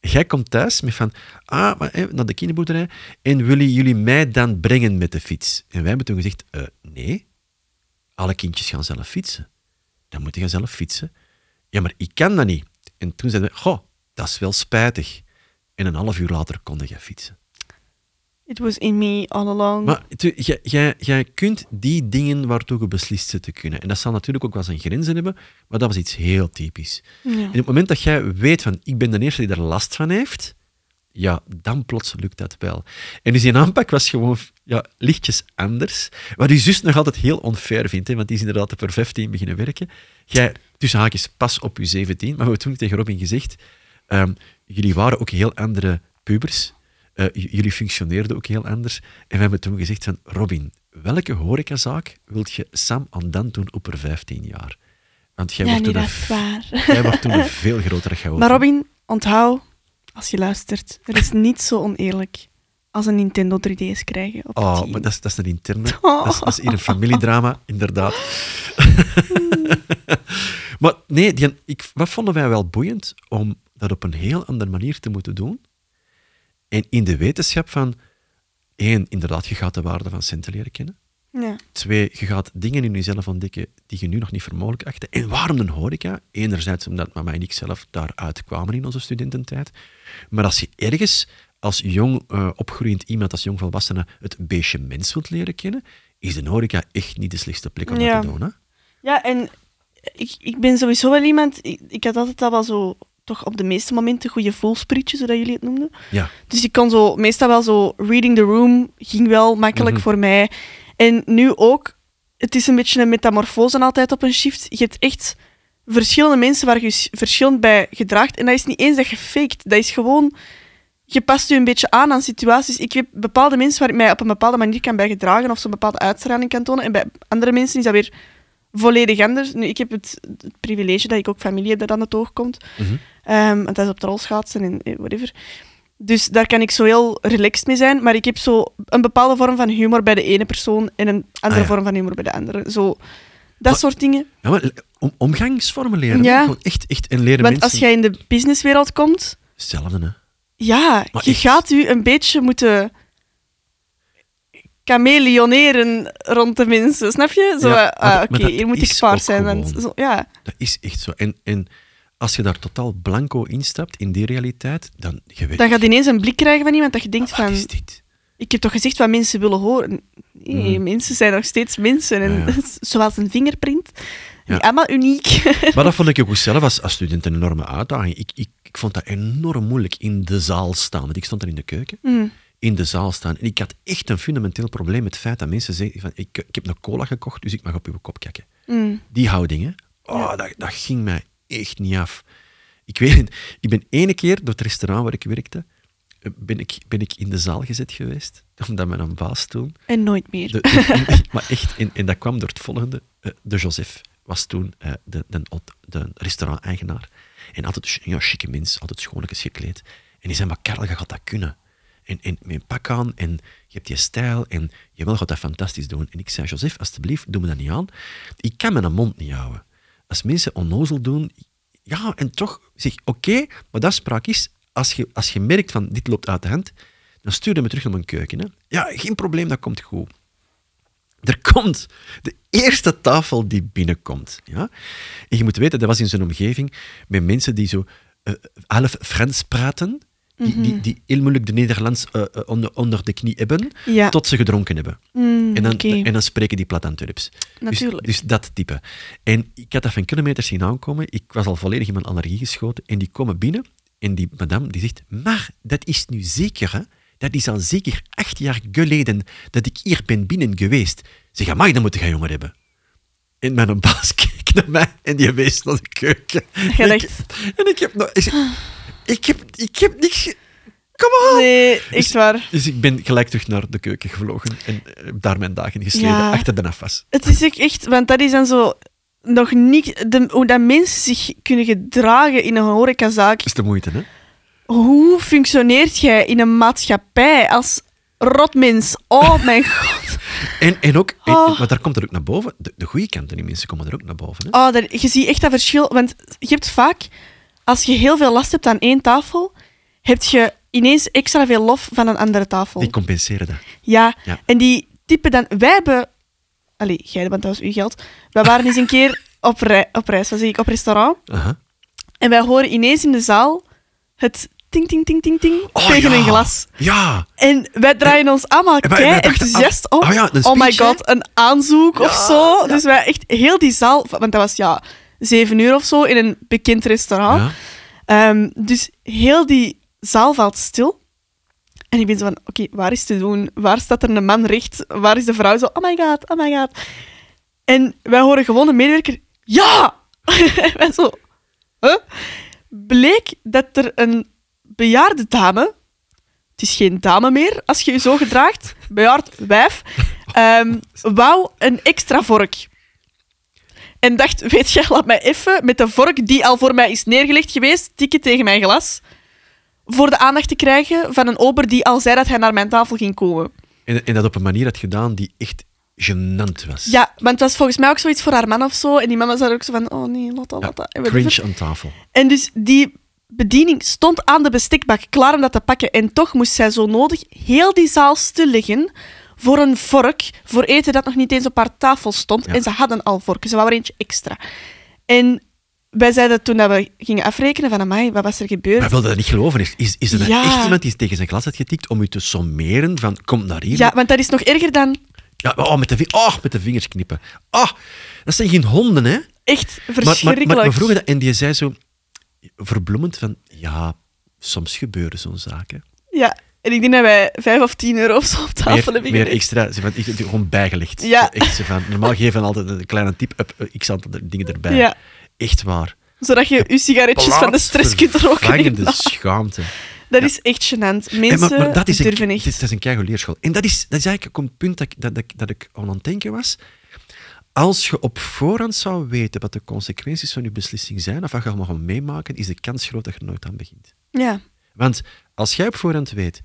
Jij komt thuis met van, ah, maar, eh, naar de kinderboerderij, en willen jullie mij dan brengen met de fiets? En wij hebben toen gezegd, eh, nee, alle kindjes gaan zelf fietsen. Dan moet je zelf fietsen. Ja, maar ik kan dat niet. En toen zeiden we, goh, dat is wel spijtig. En een half uur later kon je fietsen. It was in me all along. Maar jij- kunt die dingen waartoe je beslist zit te kunnen. En dat zal natuurlijk ook wel zijn grenzen hebben, maar dat was iets heel typisch. Ja. En op het moment dat jij weet van, ik ben de eerste die er last van heeft, ja, dan plots lukt dat wel. En dus die aanpak was gewoon ja, lichtjes anders. Wat uw zus nog altijd heel onfair vindt, hè, want die is inderdaad per 15 beginnen werken. Jij, tussen haakjes, pas op je 17. Maar we hebben toen tegen Robin gezegd, ehm, jullie waren ook heel andere pubers. Eh, jullie functioneerden ook heel anders. En we hebben toen gezegd van, Robin, welke horecazaak wilt je Sam aan dan doen op haar 15 jaar? Want jij Ja, wordt toen een jij wordt toen een veel grotere chaot. Maar Robin, onthoud, als je luistert, er is niet zo oneerlijk als een Nintendo 3DS krijgen op Oh, maar dat is, dat is een interne. Oh. Dat, is, dat is hier een familiedrama, inderdaad. maar nee, die, ik, wat vonden wij wel boeiend om dat op een heel andere manier te moeten doen. En in de wetenschap van, één, inderdaad, je gaat de waarde van centen leren kennen. Ja. Twee, je gaat dingen in jezelf ontdekken die je nu nog niet voor mogelijk acht. En waarom een horeca? Enerzijds omdat mama en ik zelf daaruit kwamen in onze studententijd. Maar als je ergens als jong eh, opgroeiend iemand, als jongvolwassene, het beestje mens wilt leren kennen, is de horeca echt niet de slechtste plek om Ja. dat te doen. Hè? Ja, en ik, ik ben sowieso wel iemand... Ik, ik had altijd al wel zo, toch op de meeste momenten, goede voelsprietje, zodat jullie het noemden. Ja. Dus ik kon zo, meestal wel zo, reading the room ging wel makkelijk Mhm. voor mij. En nu ook, het is een beetje een metamorfose altijd op een shift. Je hebt echt verschillende mensen waar je s- verschillend bij gedraagt. En dat is niet eens dat je faked. Dat is gewoon, je past je een beetje aan aan situaties. Ik heb bepaalde mensen waar ik mij op een bepaalde manier kan bij gedragen of zo'n bepaalde uitstraling kan tonen. En bij andere mensen is dat weer volledig anders. Nu, ik heb het, het privilege dat ik ook familie heb dat aan het oog komt. Want dat is op de rolschaatsen en whatever. Dus daar kan ik zo heel relaxed mee zijn. Maar ik heb zo een bepaalde vorm van humor bij de ene persoon en een andere Ah, ja. vorm van humor bij de andere. Zo, dat Maar- soort dingen. Ja, maar om, omgangsvormen leren. Ja. Gewoon echt, echt en leren Want mensen... als jij in de businesswereld komt, Hetzelfde, hè. ja, Maar je echt. gaat u een beetje moeten chameleoneren rond de mensen. Snap je? Zo, Ja, ah, oké, hier moet ik ook zijn. Want, zo, ja. Dat is echt zo. En, en als je daar totaal blanco instapt, in die realiteit, dan... Je Dan gaat ineens een blik krijgen van iemand dat je denkt wat van... is dit? Ik heb toch gezegd wat mensen willen horen? Nee, Mhm. mensen zijn nog steeds mensen. En, Ja, ja. Zoals een vingerprint. Ja. Allemaal uniek. Maar dat vond ik ook zelf als, als student een enorme uitdaging. Ik, ik, ik vond dat enorm moeilijk in de zaal staan. Want ik stond er in de keuken, Mm. in de zaal staan. En ik had echt een fundamenteel probleem met het feit dat mensen zeggen van ik, ik heb een cola gekocht, dus ik mag op uw kop kijken. Mm. Die houdingen, oh, dat, dat ging mij echt niet af. Ik weet, ik ben ene keer door het restaurant waar ik werkte, eh, ben ik, ben ik in de zaal gezet geweest, omdat mijn baas toen En nooit meer. de, de- maar echt, en, en dat kwam door het volgende. Eh, de Joseph was toen eh, de, de, de restaurant-eigenaar. En altijd sch- ja, chique mens, altijd schoonlijkjes gekleed. En die zei, maar Karel, je gaat dat kunnen. En, en met een pak aan, en je hebt die stijl, en je wil gaat dat fantastisch doen. En ik zei, Joseph, alstublieft, doe me dat niet aan. Ik kan mijn mond niet houden. Als mensen onnozel doen, ja, en toch zeg, oké, maar dat spraak is, als je, als je merkt van, dit loopt uit de hand, dan stuur je me terug naar mijn keuken. Hè. Ja, geen probleem, dat komt goed. Er komt de eerste tafel die binnenkomt. Ja? En je moet weten, dat was in zijn omgeving met mensen die zo eh, half Frans praten, die, die, die heel moeilijk de Nederlands eh, eh, onder, onder de knie hebben, Ja. tot ze gedronken hebben. Mm, En dan, en dan spreken die plat Antwerps. Natuurlijk. Dus, dus dat type. En ik had dat van kilometers zien aankomen. Ik was al volledig in mijn allergie geschoten. En die komen binnen. En die madame die zegt, maar dat is nu zeker, hè? Dat is al zeker acht jaar geleden dat ik hier ben binnen geweest. Zeg, amai, dan moet je jongen hebben. En mijn baas keek naar mij en die wees naar de keuken. En ik, en ik heb nog... Ik, zeg, ik, heb, ik heb niks... Come on! Nee, echt waar. Dus ik ben gelijk terug naar de keuken gevlogen en eh, heb daar mijn dagen gesleten, Ja. achter de afwas. Het is ook echt, want dat is dan zo nog niet de, hoe dat mensen zich kunnen gedragen in een horecazaak. Is de moeite, hè? Hoe functioneert jij in een maatschappij als rotmens? Oh mijn god. En, en ook, en- Oh. maar daar komt er ook naar boven, de, de goede kanten, die mensen komen er ook naar boven. Hè? Oh, daar, je ziet echt dat verschil. Want je hebt vaak, als je heel veel last hebt aan één tafel, heb je ineens extra veel lof van een andere tafel. Die compenseren dat. Ja, Ja. en die typen dan... Wij hebben... Allee, jij, want dat was uw geld. Wij waren eens een keer op, rei, op reis, zeg ik, op restaurant. Aha. En wij horen ineens in de zaal het ting, ting, ting, ting, ting Oh, tegen ja. een glas. Ja, En wij draaien ons allemaal en wij- kei wij dachten, enthousiast ah, op. oh ja, oh my god, een aanzoek of zo. Dus wij echt heel die zaal... Want dat was ja, zeven uur of zo in een bekend restaurant. ja. Ehm, dus heel die zaal valt stil. En ik ben zo van, oké, waar is te doen? Waar staat er een man recht? Waar is de vrouw zo, oh my god, oh my god. En wij horen gewoon een medewerker, ja! en wij zo, huh? Bleek dat er een bejaarde dame, het is geen dame meer als je je zo gedraagt, bejaard wijf, ehm, wou een extra vork. En dacht, weet je, laat mij even met de vork die al voor mij is neergelegd geweest, tikken tegen mijn glas. Voor de aandacht te krijgen van een ober die al zei dat hij naar mijn tafel ging komen. En, en dat op een manier had gedaan die echt gênant was. Ja, want het was volgens mij ook zoiets voor haar man of zo. En die mama zei ook zo van, oh nee, laat dat, laat dat. Cringe aan tafel. En dus die bediening stond aan de bestekbak klaar om dat te pakken. En toch moest zij zo nodig heel die zaal stilliggen voor een vork, voor eten dat nog niet eens op haar tafel stond. Ja. En ze hadden al vorken, ze wou er eentje extra. En wij zeiden toen dat we gingen afrekenen van, amai, wat was er gebeurd? Maar wilde dat niet geloven? Is, is, is er Ja. echt iemand die tegen zijn glas had getikt om u te sommeren van kom naar hier? Ja, want dat is nog erger dan Ja, oh, met, de, oh, met de vingers knippen. Ah, dat zijn geen honden, hè? echt Maar, maar, maar, verschrikkelijk. we vroegen dat en die zei zo verbloemend van ja, soms gebeuren zo'n zaken. Ja, en ik denk dat wij vijf of tien euro of zo op tafel Meer, hebben meer extra, ze van, ik- gewoon bijgelegd. Ja. Echt, zo van, normaal geven we altijd een kleine tip, up, eh, x aantal dingen erbij. Ja, Echt waar. zodat je je sigaretjes van de stress kunt roken. Plaatsvervangende schaamte. Dat Ja. is echt gênant. Mensen maar, maar dat is een, durven dat echt. is, dat is een keigoed leerschool. En dat is, dat is eigenlijk ook een punt dat, ik- dat, ik- dat ik aan het denken was. Als je op voorhand zou weten wat de consequenties van je beslissing zijn, of wat je allemaal gaat meemaken, is de kans groot dat je er nooit aan begint. Ja, Want als jij op voorhand weet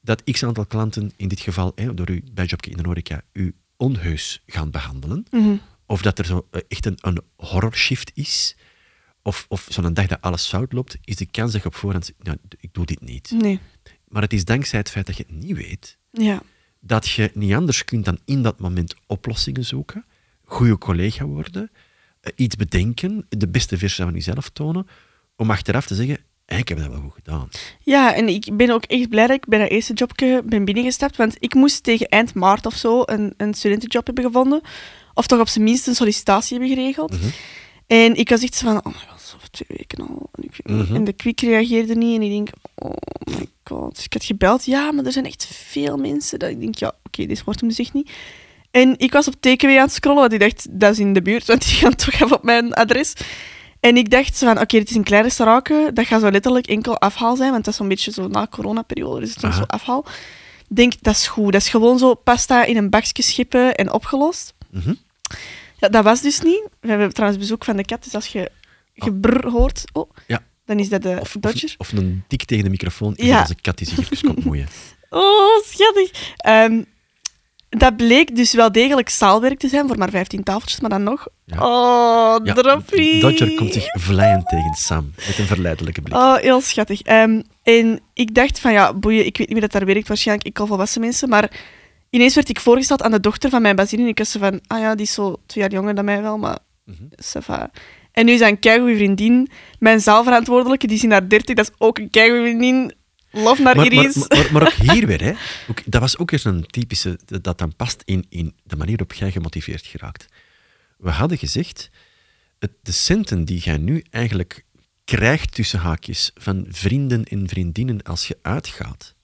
dat x aantal klanten, in dit geval hè, door uw bijjobje in de horeca, u onheus gaan behandelen, Mhm. of dat er zo eh, echt een, een horrorshift is, of, of zo'n dag dat alles fout loopt, is de kans dat je op voorhand nou, ik doe dit niet. nee. Maar het is dankzij het feit dat je het niet weet, Ja. dat je niet anders kunt dan in dat moment oplossingen zoeken, goede collega worden, eh, iets bedenken, de beste versie van jezelf tonen, om achteraf te zeggen, "Hey, ik heb dat wel goed gedaan. ja, en ik ben ook echt blij dat ik bij dat eerste jobje ben binnengestapt, want ik moest tegen eind maart of zo een, een studentenjob hebben gevonden, of toch op zijn minst een sollicitatie hebben geregeld. Mhm. En ik was echt zo van, oh my god, zo voor twee weken al. En, ik, Mhm. en de quick reageerde niet. En ik denk, oh my god. Dus ik had gebeld, ja, maar er zijn echt veel mensen. Dat ik denk, ja, oké, dit wordt hem dus echt niet. En ik was op TKW aan het scrollen, want ik dacht, dat is in de buurt, want die gaan toch even op mijn adres. En ik dacht zo van, oké, dit is een klein restaurantje, dat gaat zo letterlijk enkel afhaal zijn, want dat is zo'n beetje zo na coronaperiode, dus het is zo afhaal. Ik denk, dat is goed. Dat is gewoon zo pasta in een bakje schippen en opgelost. Mhm. Ja, dat was dus niet. We hebben trouwens bezoek van de kat, dus als je gebrr hoort, oh, Ja. dan is dat de Of, of, Dodger. of een dik tegen de microfoon, Ja. als een kat die zich even komt moeien. Oh, schattig. Ehm, dat bleek dus wel degelijk zaalwerk te zijn, voor maar 15 tafeltjes, maar dan nog. Ja. Oh, Ja, droppie. Dodger komt zich vlijend tegen Sam, met een verleidelijke blik. Oh, heel schattig. Ehm, en ik dacht van, ja, boeien, ik weet niet wie dat daar werkt, waarschijnlijk ik al volwassen mensen, maar ineens werd ik voorgesteld aan de dochter van mijn bazin en ik was van, ah ja, die is zo twee jaar jonger dan mij wel, maar va. En nu is dat een keigoede vriendin. Mijn zaalverantwoordelijke, die is in haar 30, dat is ook een keigoede vriendin. Love naar Maar, maar, Iris. maar, maar ook hier weer, hè. Ook, dat was ook eens een typische, dat dan past in, in de manier waarop jij gemotiveerd geraakt. We hadden gezegd, het, de centen die jij nu eigenlijk krijgt tussen haakjes van vrienden en vriendinnen als je uitgaat,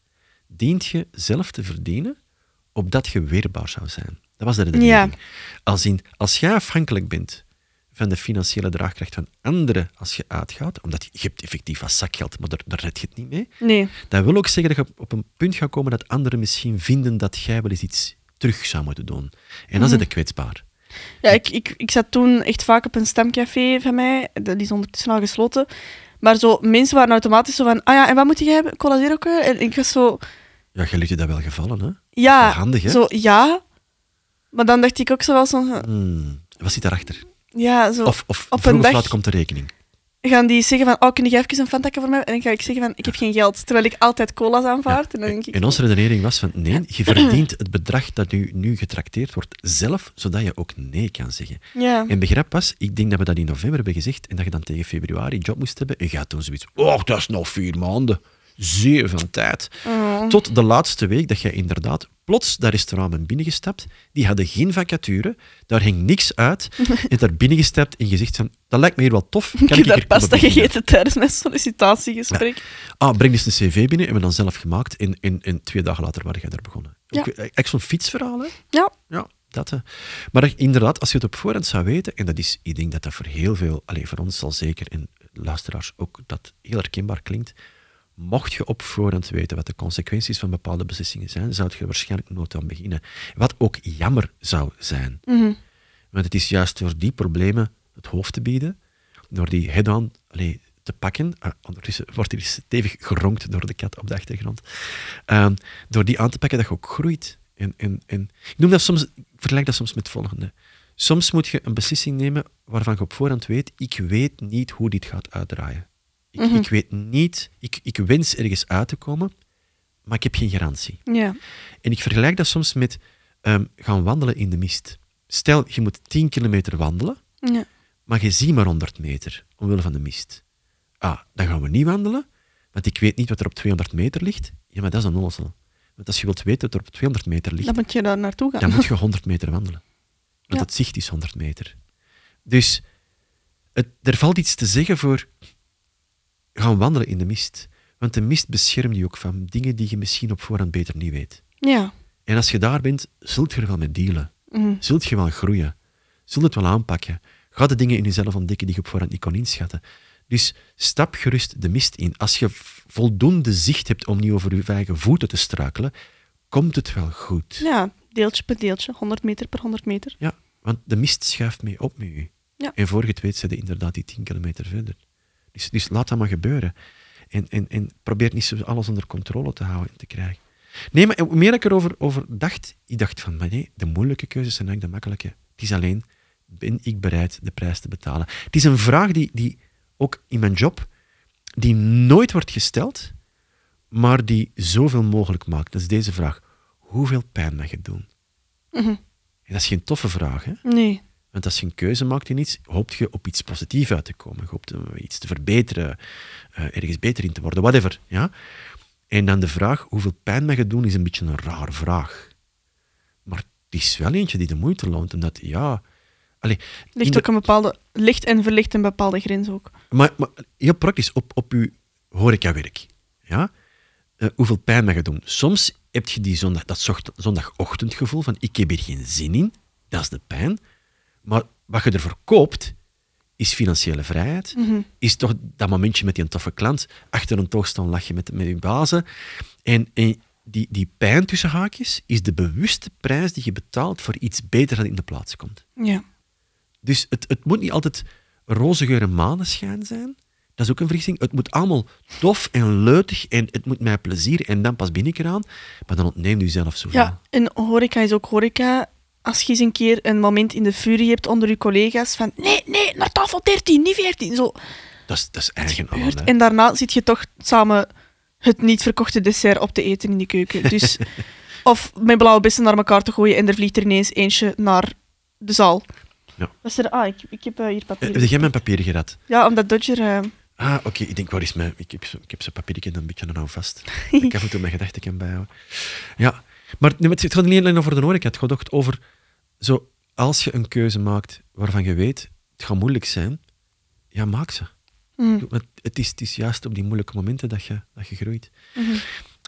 dient je zelf te verdienen opdat je weerbaar zou zijn. Dat was de redenering. Als, in, als jij afhankelijk bent van de financiële draagkracht van anderen als je uitgaat, omdat je, je hebt effectief wat zakgeld, maar daar, daar red je het niet mee, Nee. dat wil ook zeggen dat je op een punt gaat komen dat anderen misschien vinden dat jij wel eens iets terug zou moeten doen. En dan Mhm. is het kwetsbaar. Ja, ik, ik, ik zat toen echt vaak op een stemcafé van mij. Dat is ondertussen al gesloten. Maar zo, mensen waren automatisch zo van... Ah ja, en wat moet je hebben? Cola Zero? En ik was zo... Ja, je liet je dat wel gevallen, hè? Ja, handig, hè? zo, ja. Maar dan dacht ik ook zo wel zo... Hmm, wat zit daarachter? Ja, zo... Of, of op een dag- komt de rekening. Gaan die zeggen van... Oh, kun je even een Fanta voor mij? En dan ga ik zeggen van... Ik heb geen geld. Terwijl ik altijd cola's aanvaard. En dan denk ik... En onze redenering was van, nee, je verdient het bedrag dat u nu getrakteerd wordt zelf, zodat je ook nee kan zeggen. Ja. En begrip was, ik denk dat we dat in november hebben gezegd en dat je dan tegen februari een job moest hebben. En je had toen zoiets, oh, dat is nog vier maanden. Zeer van tijd. Oh. Tot de laatste week dat jij inderdaad plots dat restaurant bent binnengestapt. Die hadden geen vacature, daar ging niks uit. en daar binnengestapt en gezegd van, dat lijkt me hier wel tof. Kan Ik heb daar pasta gegeten tijdens mijn sollicitatiegesprek. Ah, breng eens een cv binnen, hebben we dan zelf gemaakt. En, en, en twee dagen later waren jij daar begonnen. Ja. Ook, Echt zo'n fietsverhaal, hè? Ja. Ja, dat. hè. Maar inderdaad, als je het op voorhand zou weten, en dat is, ik denk dat dat voor heel veel, alleen voor ons al zeker, en luisteraars ook, dat heel herkenbaar klinkt, mocht je op voorhand weten wat de consequenties van bepaalde beslissingen zijn, zou je er waarschijnlijk nooit aan beginnen. Wat ook jammer zou zijn. Mhm. Want het is juist door die problemen het hoofd te bieden, door die head-on te pakken. Ah, ondertussen wordt hier stevig geronkt door de kat op de achtergrond. Ehm, door die aan te pakken, dat je ook groeit. En, en, en, ik, noem dat soms, ik vergelijk dat soms met het volgende. Soms moet je een beslissing nemen waarvan je op voorhand weet, ik weet niet hoe dit gaat uitdraaien. Ik, Mhm. ik weet niet, ik, ik wens ergens uit te komen, maar ik heb geen garantie. Ja. En ik vergelijk dat soms met ehm, gaan wandelen in de mist. Stel, je moet 10 kilometer wandelen, ja. maar je ziet maar 100 meter omwille van de mist. Ah, dan gaan we niet wandelen, want ik weet niet wat er op 200 meter ligt. Ja, maar dat is een onnozel. Want als je wilt weten wat er op 200 meter ligt, Dan moet je daar naartoe gaan. dan moet je 100 meter wandelen. Want Ja. het zicht is 100 meter. Dus het, er valt iets te zeggen voor gaan wandelen in de mist. Want de mist beschermt je ook van dingen die je misschien op voorhand beter niet weet. Ja. En als je daar bent, zult je er wel mee dealen. Mhm. Zult je wel groeien. Zult het wel aanpakken. Ga de dingen in jezelf ontdekken die je op voorhand niet kon inschatten. Dus stap gerust de mist in. Als je voldoende zicht hebt om niet over je eigen voeten te struikelen, komt het wel goed. ja, deeltje per deeltje. 100 meter per 100 meter. Ja, want de mist schuift mee op met u. Ja. En voor je het weet, zit je inderdaad die 10 kilometer verder. Dus, dus laat dat maar gebeuren. En, en, en probeer niet alles onder controle te houden en te krijgen. Nee, maar hoe meer ik erover over dacht, ik dacht van, maar nee, de moeilijke keuzes zijn eigenlijk de makkelijke. Het is alleen, ben ik bereid de prijs te betalen? Het is een vraag die, die ook in mijn job, die nooit wordt gesteld, maar die zoveel mogelijk maakt. Dat is deze vraag. Hoeveel pijn mag je doen? Mhm. En dat is geen toffe vraag, hè? Nee. Want als je een keuze maakt in iets, hoopt je op iets positiefs uit te komen. Je hoopt iets te verbeteren, eh, ergens beter in te worden, whatever. Ja? En dan de vraag, hoeveel pijn mag je doen, is een beetje een rare vraag. Maar het is wel eentje die de moeite loont, omdat, ja... Allee, Ligt de- ook een bepaalde, ligt en verlicht een bepaalde grens ook. maar, maar heel praktisch, op, op je horecawerk. Ja? Eh, hoeveel pijn mag je doen? Soms heb je die zondag, dat zocht- zondagochtendgevoel van ik heb hier geen zin in. Dat is de pijn. Maar wat je ervoor koopt, is financiële vrijheid. Is toch dat momentje met die toffe klant. Achter een toog staan lach je met, met je bazen. En, en die, die pijn tussen haakjes is de bewuste prijs die je betaalt voor iets beter dat in de plaats komt. Ja. Dus het, het moet niet altijd roze geur en maneschijn zijn. Dat is ook een vergissing. Het moet allemaal tof en leutig en het moet mij plezier en dan pas ben ik eraan. Maar dan ontneemt u zelf zoveel. Ja, en horeca is ook horeca. Als je eens een keer een moment in de furie hebt onder je collega's van nee, nee, naar tafel 13, niet 14. Zo Dat is, dat is hè. En daarna zit je toch samen het niet verkochte dessert op te eten in de keuken. Dus, of met blauwe bessen naar elkaar te gooien en er vliegt er ineens eentje naar de zaal. Ja. Wat is er? Ah, ik, ik heb eh, hier Eh, papier. Heb jij mijn papier gerad? Ja, omdat Dodger... eh, Ah, oké. Ik denk, waar is mijn... Ik heb, zo- ik heb zo'n papiertje een beetje nou vast. ik af en toe mijn gedachten kan bijhouden. Ja. Maar nee, maar het gaat niet alleen over de horeca. Het gaat ook over... Zo, als je een keuze maakt waarvan je weet, het gaat moeilijk zijn, ja, maak ze. mm, Want het is, het is juist op die moeilijke momenten dat je, dat je groeit. mhm.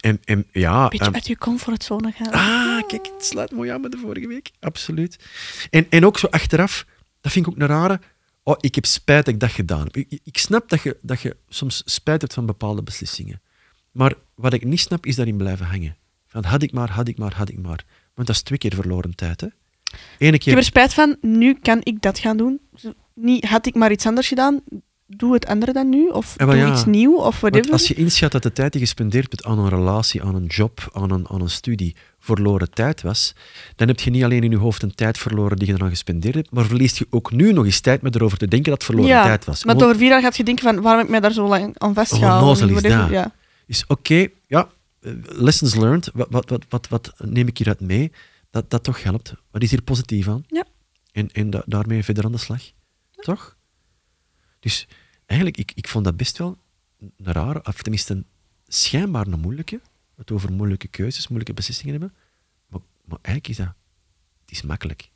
En, en ja... Een beetje ehm, uit je comfortzone gaan. ah, kijk, het sluit mooi aan met de vorige week. Absoluut. En, en ook zo achteraf, dat vind ik ook een rare... Oh, ik heb spijt dat ik dat gedaan heb. Ik, ik snap dat je, dat je soms spijt hebt van bepaalde beslissingen. Maar wat ik niet snap, is daarin blijven hangen. Van had ik maar, had ik maar, had ik maar. Want dat is twee keer verloren tijd, hè. Ene Ik keer... heb er spijt van, nu kan ik dat gaan doen. Niet, had ik maar iets anders gedaan, doe het andere dan nu. Of Ja, maar doe ja. iets nieuw, of Want als je inschat dat de tijd die je gespendeerd hebt aan een relatie, aan een job, aan een, aan een studie, verloren tijd was, dan heb je niet alleen in je hoofd een tijd verloren die je eraan gespendeerd hebt, maar verliest je ook nu nog eens tijd met erover te denken dat het verloren ja, tijd was. maar over vier jaar gaat je denken van, waarom heb ik mij daar zo lang aan vastgehouden? is dat. Ja. is oké, ja, eh, lessons learned, wat, wat, wat, wat, wat neem ik hieruit mee? Dat dat toch helpt. Wat is hier positief aan? Ja. En, en da- daarmee verder aan de slag. Toch? Dus eigenlijk, ik, ik vond dat best wel een rare, of tenminste een schijnbaar een moeilijke, het over moeilijke keuzes, moeilijke beslissingen hebben. Maar, maar eigenlijk is dat... Het is makkelijk.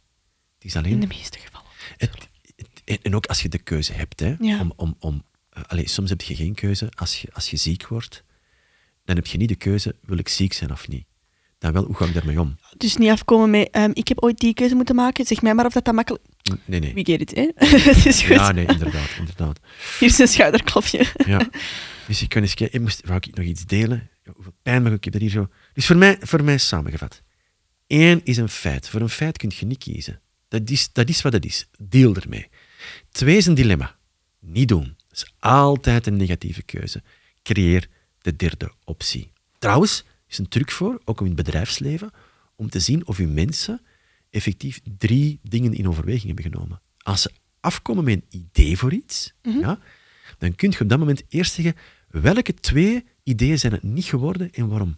Het is alleen... In de meeste gevallen. Het, het- en- ook als je de keuze hebt, hè, Ja. om, om, om, allee, soms heb je geen keuze. Als je, als je ziek wordt, dan heb je niet de keuze, wil ik ziek zijn of niet? Dan wel, hoe ga ik daarmee om? Dus niet afkomen met, ehm, ik heb ooit die keuze moeten maken, zeg mij maar of dat, dat makkelijk... Nee, nee. We get it, hè? Het is goed. Ja, nee, inderdaad, inderdaad. Hier is een schouderklopje. Ja. Dus ik kan eens kijken, ik moest, wou ik nog iets delen? Hoeveel pijn mag ik? Heb dat hier zo... Dus voor mij, voor mij samengevat. Eén is een feit. Voor een feit kun je niet kiezen. Dat is, dat is wat het is. Deal ermee. Twee is een dilemma. Niet doen. Dat is altijd een negatieve keuze. Creëer de derde optie. Trouwens, is een truc voor, ook in het bedrijfsleven, om te zien of uw mensen effectief drie dingen in overweging hebben genomen. Als ze afkomen met een idee voor iets, ja, dan kun je op dat moment eerst zeggen welke twee ideeën zijn het niet geworden en waarom.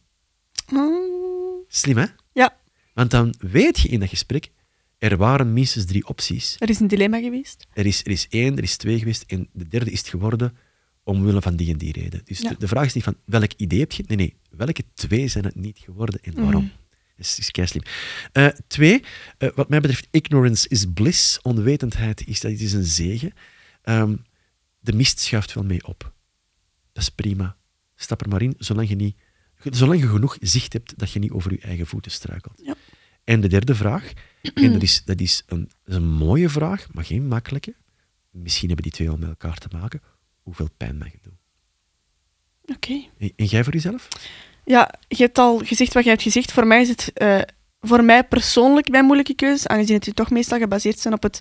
Mm, Slim, hè? ja, Want dan weet je in dat gesprek, er waren minstens drie opties. er is een dilemma geweest. Er is, er is één, er is twee geweest en de derde is het geworden omwille van die en die reden. Dus Ja. de, de vraag is niet van welk idee heb je? Nee, nee. Welke twee zijn het niet geworden en waarom? Dat is, is keislim. Eh, twee, eh, wat mij betreft, ignorance is bliss. Onwetendheid is, dat is een zegen. Ehm, de mist schuift wel mee op. Dat is prima. Stap er maar in, zolang je, niet, zolang je genoeg zicht hebt dat je niet over je eigen voeten struikelt. Ja. En de derde vraag, en dat is, dat, is een, dat is een mooie vraag, maar geen makkelijke. Misschien hebben die twee wel met elkaar te maken. Hoeveel pijn mag je doen? Oké. En, en jij voor jezelf? Ja, je hebt al gezegd wat je hebt gezegd. Voor mij is het eh, voor mij persoonlijk bij moeilijke keuzes, aangezien het toch meestal gebaseerd zijn op het,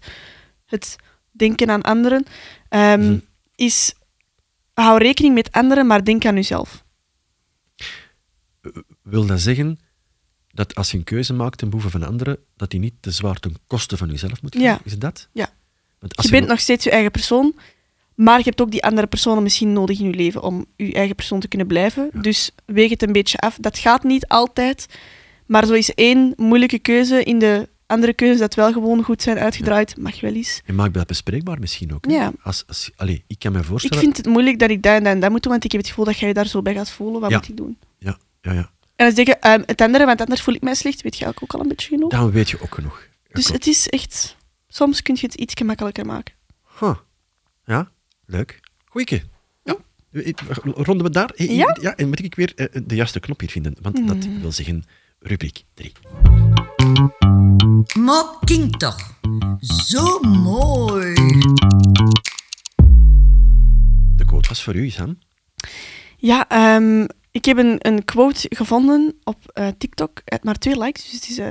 het denken aan anderen, ehm, Mhm. is hou rekening met anderen, maar denk aan jezelf. Wil dat zeggen dat als je een keuze maakt ten behoeve van anderen, dat die niet te zwaar ten koste van jezelf moet gaan? Ja. Is het dat? Ja. Want als Je bent nog steeds je eigen persoon, maar je hebt ook die andere personen misschien nodig in je leven om je eigen persoon te kunnen blijven. Ja. Dus weeg het een beetje af. Dat gaat niet altijd, maar zo is één moeilijke keuze in de andere keuzes dat wel gewoon goed zijn uitgedraaid, mag wel eens. En maak dat bespreekbaar misschien ook. hè? Ja. Als, als, allee, ik kan me Ik voorstellen... vind het moeilijk dat ik dat en dat en dat moet doen, want ik heb het gevoel dat jij je daar zo bij gaat voelen. Wat Ja. moet ik doen? Ja, ja, ja. En dan zeggen, ehm, het andere, want anders voel ik mij slecht, weet je ook al een beetje genoeg. Dan weet je ook genoeg. Dus het is echt... Soms kun je het iets gemakkelijker maken. Huh. Ja, leuk. Goeie. Ja. Ronden we daar? Eh, Ja? ja en moet ik weer eh, de juiste knop hier vinden? Want dat wil zeggen rubriek 3. Mocking toch. Zo mooi. De quote was voor u, Sam. Ja, ehm, ik heb een, een quote gevonden op eh, TikTok. Maar twee likes, dus het is... eh,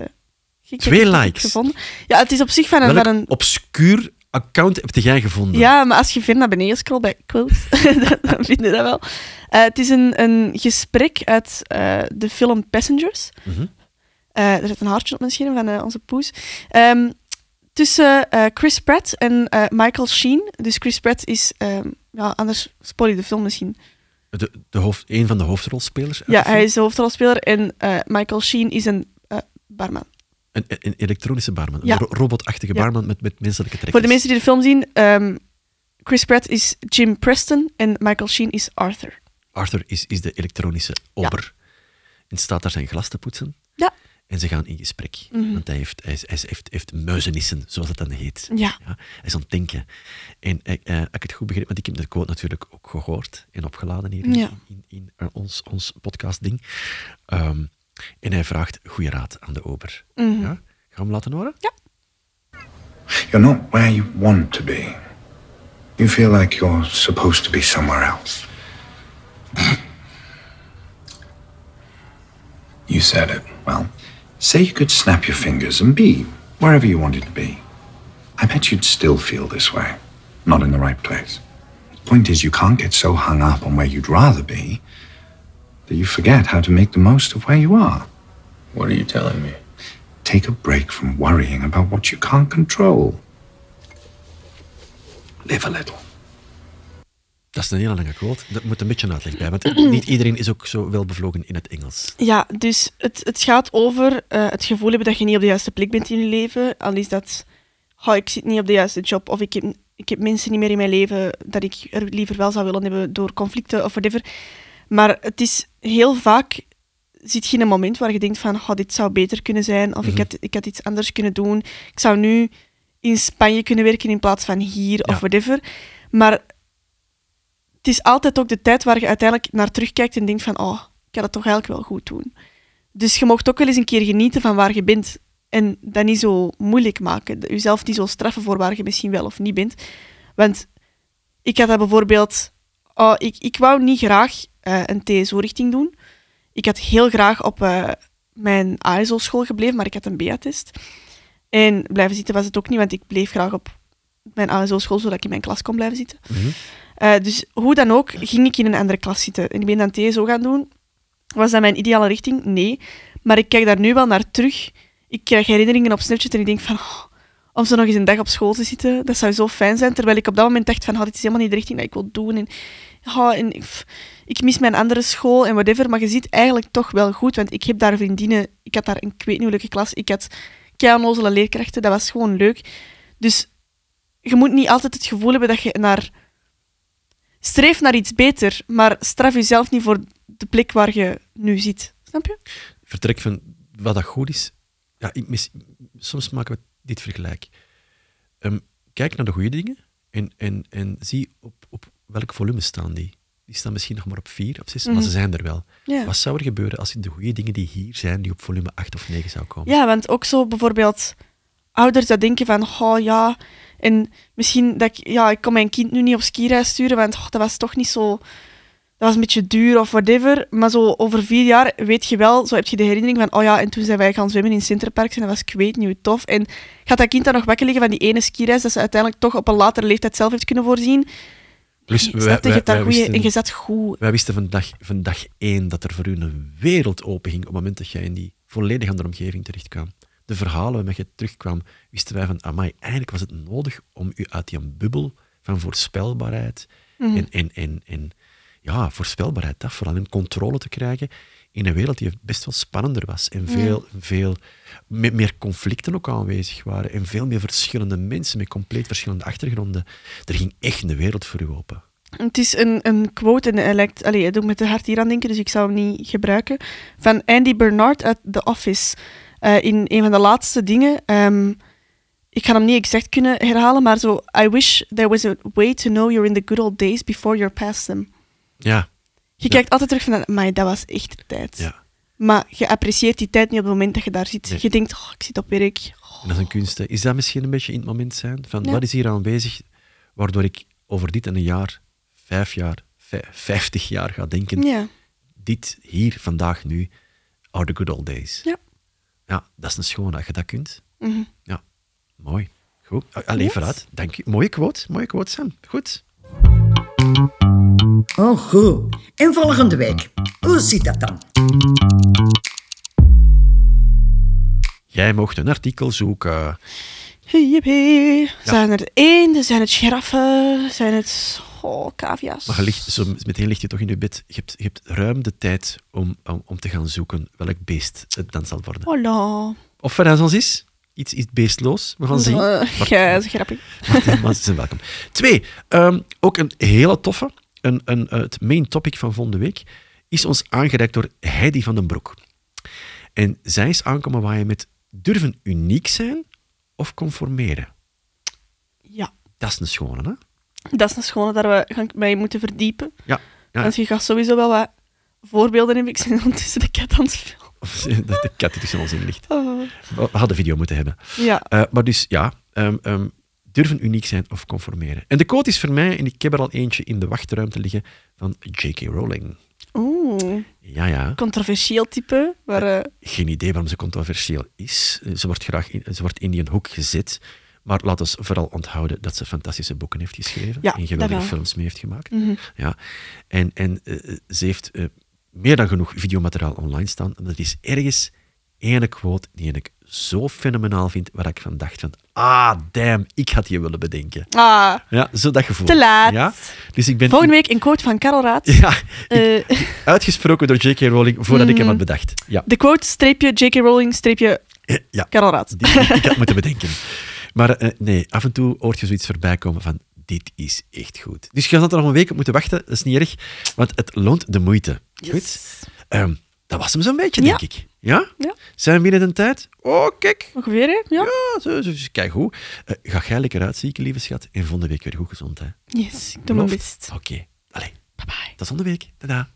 gek dat Twee likes? Gevonden. Ja, het is op zich van een... Welk Van een obscuur account heb jij gevonden? ja, maar als je ver naar beneden scrolt bij quotes, dan, vind je dat wel. Eh, het is een, een gesprek uit eh, de film Passengers. Mhm. Eh, er zit een hartje op mijn scherm van onze poes. Ehm, tussen Chris Pratt en Michael Sheen. Dus Chris Pratt is... ehm, ja, anders spoil je de film misschien. De, de hoofd, een van de hoofdrolspelers. Ja, hij is de hoofdrolspeler en Michael Sheen is een barman. Een, een elektronische barman. Ja. Een ro- robotachtige barman met, met menselijke trekjes. Voor de mensen die de film zien, ehm, Chris Pratt is Jim Preston en Michael Sheen is Arthur. Arthur is, is de elektronische ober. En staat daar zijn glas te poetsen. Ja. En ze gaan in gesprek. Mhm. Want hij heeft, hij, hij heeft, heeft muizenissen, zoals het dan heet. Ja. Ja, hij is aan het denken. En eh, eh, als ik het goed begreep, want ik heb de quote natuurlijk ook gehoord en opgeladen hier in- Ja. in, in, ons, ons podcastding. Ehm, en hij vraagt goede raad aan de ober. Mhm. Ja? Gaan we hem laten horen? You're not where you want to be. You feel like you're supposed to be somewhere else. you said it. Well, say you could snap your fingers and be wherever you wanted to be. I bet you'd still feel this way. Not in the right place. The point is, you can't get so hung up on where you'd rather be that you forget how to make the most of where you are. What are you telling me? Take a break from worrying about what you can't control. Live a little. Dat is een hele lange quote. Dat moet een beetje een uitleg bij, want niet iedereen is ook zo wel bevlogen in het Engels. Ja, dus het, het gaat over eh, het gevoel hebben dat je niet op de juiste plek bent in je leven. Al is dat, oh, ik zit niet op de juiste job of ik heb, ik heb mensen niet meer in mijn leven dat ik er liever wel zou willen hebben door conflicten of whatever. Maar het is heel vaak zit je in een moment waar je denkt van, oh, dit zou beter kunnen zijn, of ik, had, ik had iets anders kunnen doen. Ik zou nu in Spanje kunnen werken in plaats van hier, Ja. of whatever. Maar het is altijd ook de tijd waar je uiteindelijk naar terugkijkt en denkt van, oh, ik had het toch eigenlijk wel goed doen. Dus je mocht ook wel eens een keer genieten van waar je bent. En dat niet zo moeilijk maken. Jezelf niet zo straffen voor waar je misschien wel of niet bent. Want ik had dat bijvoorbeeld... Oh, ik, ik wou niet graag eh, een TSO-richting doen. Ik had heel graag op eh, mijn ASO-school gebleven, maar ik had een BA-test. En blijven zitten was het ook niet, want ik bleef graag op mijn ASO-school, zodat ik in mijn klas kon blijven zitten. Eh, dus hoe dan ook, ging ik in een andere klas zitten. En ik ben dan TSO gaan doen. Was dat mijn ideale richting? Nee. Maar ik kijk daar nu wel naar terug. Ik krijg herinneringen op Snapchat en ik denk van... oh, om zo nog eens een dag op school te zitten, dat zou zo fijn zijn. Terwijl ik op dat moment dacht van, oh, dit is helemaal niet de richting dat ik wil doen. En, oh, en ik, mis mijn andere school en whatever. Maar je ziet eigenlijk toch wel goed, want ik heb daar vriendinnen... Ik had daar een, leuke klas. Ik had keionozele leerkrachten. Dat was gewoon leuk. Dus je moet niet altijd het gevoel hebben dat je naar... Streef naar iets beter, maar straf jezelf niet voor de plek waar je nu zit. Snap je? vertrek van wat dat goed is. Ja, ik mis, soms maken we dit vergelijk. Ehm, kijk naar de goede dingen en, en, en zie op, op welk volume staan die. Die staan misschien nog maar op vier of zes, maar ze zijn er wel. Ja. Wat zou er gebeuren als de goede dingen die hier zijn, die op volume 8 of 9 zou komen? Ja, want ook zo bijvoorbeeld ouders dat denken van, oh ja, en misschien dat ik, ja, ik kon mijn kind nu niet op skireis sturen, want oh, dat was toch niet zo, dat was een beetje duur of whatever. Maar zo over vier jaar weet je wel, zo heb je de herinnering van, oh ja, en toen zijn wij gaan zwemmen in Centerparks en dat was ik weet niet hoe tof. En gaat dat kind dan nog wakker liggen van die ene skireis dat ze uiteindelijk toch op een latere leeftijd zelf heeft kunnen voorzien? Je? En je zat goed. Wij wisten van dag, van dag één dat er voor u een wereld openging op het moment dat jij in die volledig andere omgeving terecht kwam. De verhalen waarmee je terugkwam, wisten wij van, amai, eigenlijk was het nodig om u uit die bubbel van voorspelbaarheid en, en, en, en ja, voorspelbaarheid, dat vooral, en controle te krijgen in een wereld die best wel spannender was en veel, veel me- meer conflicten ook aanwezig waren en veel meer verschillende mensen met compleet verschillende achtergronden. Er ging echt een wereld voor u open. Het is een, een quote en hij lijkt, allee, hij doet met de hart hier aan denken, dus ik zou hem niet gebruiken. Van Andy Bernard uit The Office. Eh, in een van de laatste dingen. ehm, ik ga hem niet exact kunnen herhalen, maar zo. I wish there was a way to know you're in the good old days before you're past them. Ja, Je kijkt altijd terug van, maar dat was echt de tijd. ja. Maar je apprecieert die tijd niet op het moment dat je daar zit. Nee. Je denkt, oh, ik zit op werk. Dat is een kunst. hè. Is dat misschien een beetje in het moment zijn? Van wat is hier aanwezig waardoor ik over dit en een jaar, vijf jaar, vij- vijftig jaar ga denken: Ja. dit hier, vandaag, nu, are the good old days. Ja. Ja, dat is een schone dat je dat kunt. Mhm. Ja, mooi. Goed. Allee, Yes. vooruit. Dank je. Mooie quote. Mooie quote, Sam. Goed. Oh, goed. En volgende week. Hoe zit dat dan? Jij mocht een artikel zoeken. Hippie. Zijn het eenden? Zijn het giraffen? Zijn het oh, cavia's? Maar ligt, zo meteen ligt je toch in je bed. Je hebt, je hebt ruim de tijd om, om, om te gaan zoeken welk beest het dan zal worden. Hola. Of er ons is. Iets, iets beestloos. We gaan zien. Uh, Maar- ja, dat is grappig. maar- ze zijn welkom. Twee, ehm, ook een hele toffe. Een, een, eh, het main topic van volgende week is ons aangereikt door Heidi van den Broek. En zij is aankomen waaien met durven uniek zijn of conformeren. Ja, Dat is een schone, hè? dat is een schone daar we gaan mee moeten verdiepen. Ja. ja. Want je gaat sowieso wel wat voorbeelden hebben. Ik ben ondertussen de kat aan het filmen. de, de kat tussen ons in ligt. Oh. We hadden video moeten hebben. Ja, Eh, maar dus ja, ehm, ehm, durven uniek zijn of conformeren. En de quote is voor mij, en ik heb er al eentje in de wachtruimte liggen, van J.K. Rowling. oeh, Ja, ja. controversieel type. Maar, eh, Geen idee waarom ze controversieel is. Eh, Ze wordt graag in, ze wordt in die een hoek gezet. Maar laat ons vooral onthouden dat ze fantastische boeken heeft geschreven Ja, en geweldige dat wel. films mee heeft gemaakt. mhm. Ja. En, en eh, ze heeft eh, meer dan genoeg videomateriaal online staan. En dat is ergens ene quote die ik zo fenomenaal vind, waar ik van dacht van, ah, damn, ik had die willen bedenken. Ah, Ja, zo dat gevoel. te laat. Ja? Dus ik ben Volgende week een quote van Karel Raad. ja, ik- Eh, uitgesproken door J.K. Rowling voordat ik hem had bedacht. Ja, de quote, streepje J.K. Rowling, streepje Eh, ja. Karel Raad. Die, die ik had moeten bedenken. Maar eh, nee, af en toe hoort je zoiets voorbij komen van dit is echt goed. Dus je had er nog een week op moeten wachten, dat is niet erg, want het loont de moeite. Goed? Ehm, dat was hem zo'n beetje, denk ik. Ja? ja? Zijn we binnen de tijd? Oh, kijk. Ongeveer, hè? Ja. ja zo, zo, kijk goed. Eh, ga jij lekker uitzieken, lieve schat. En volgende week weer goed gezond, hè? Yes, ik doe mijn best. Oké. Okay. Allee. Bye-bye. Tot volgende week. Tada.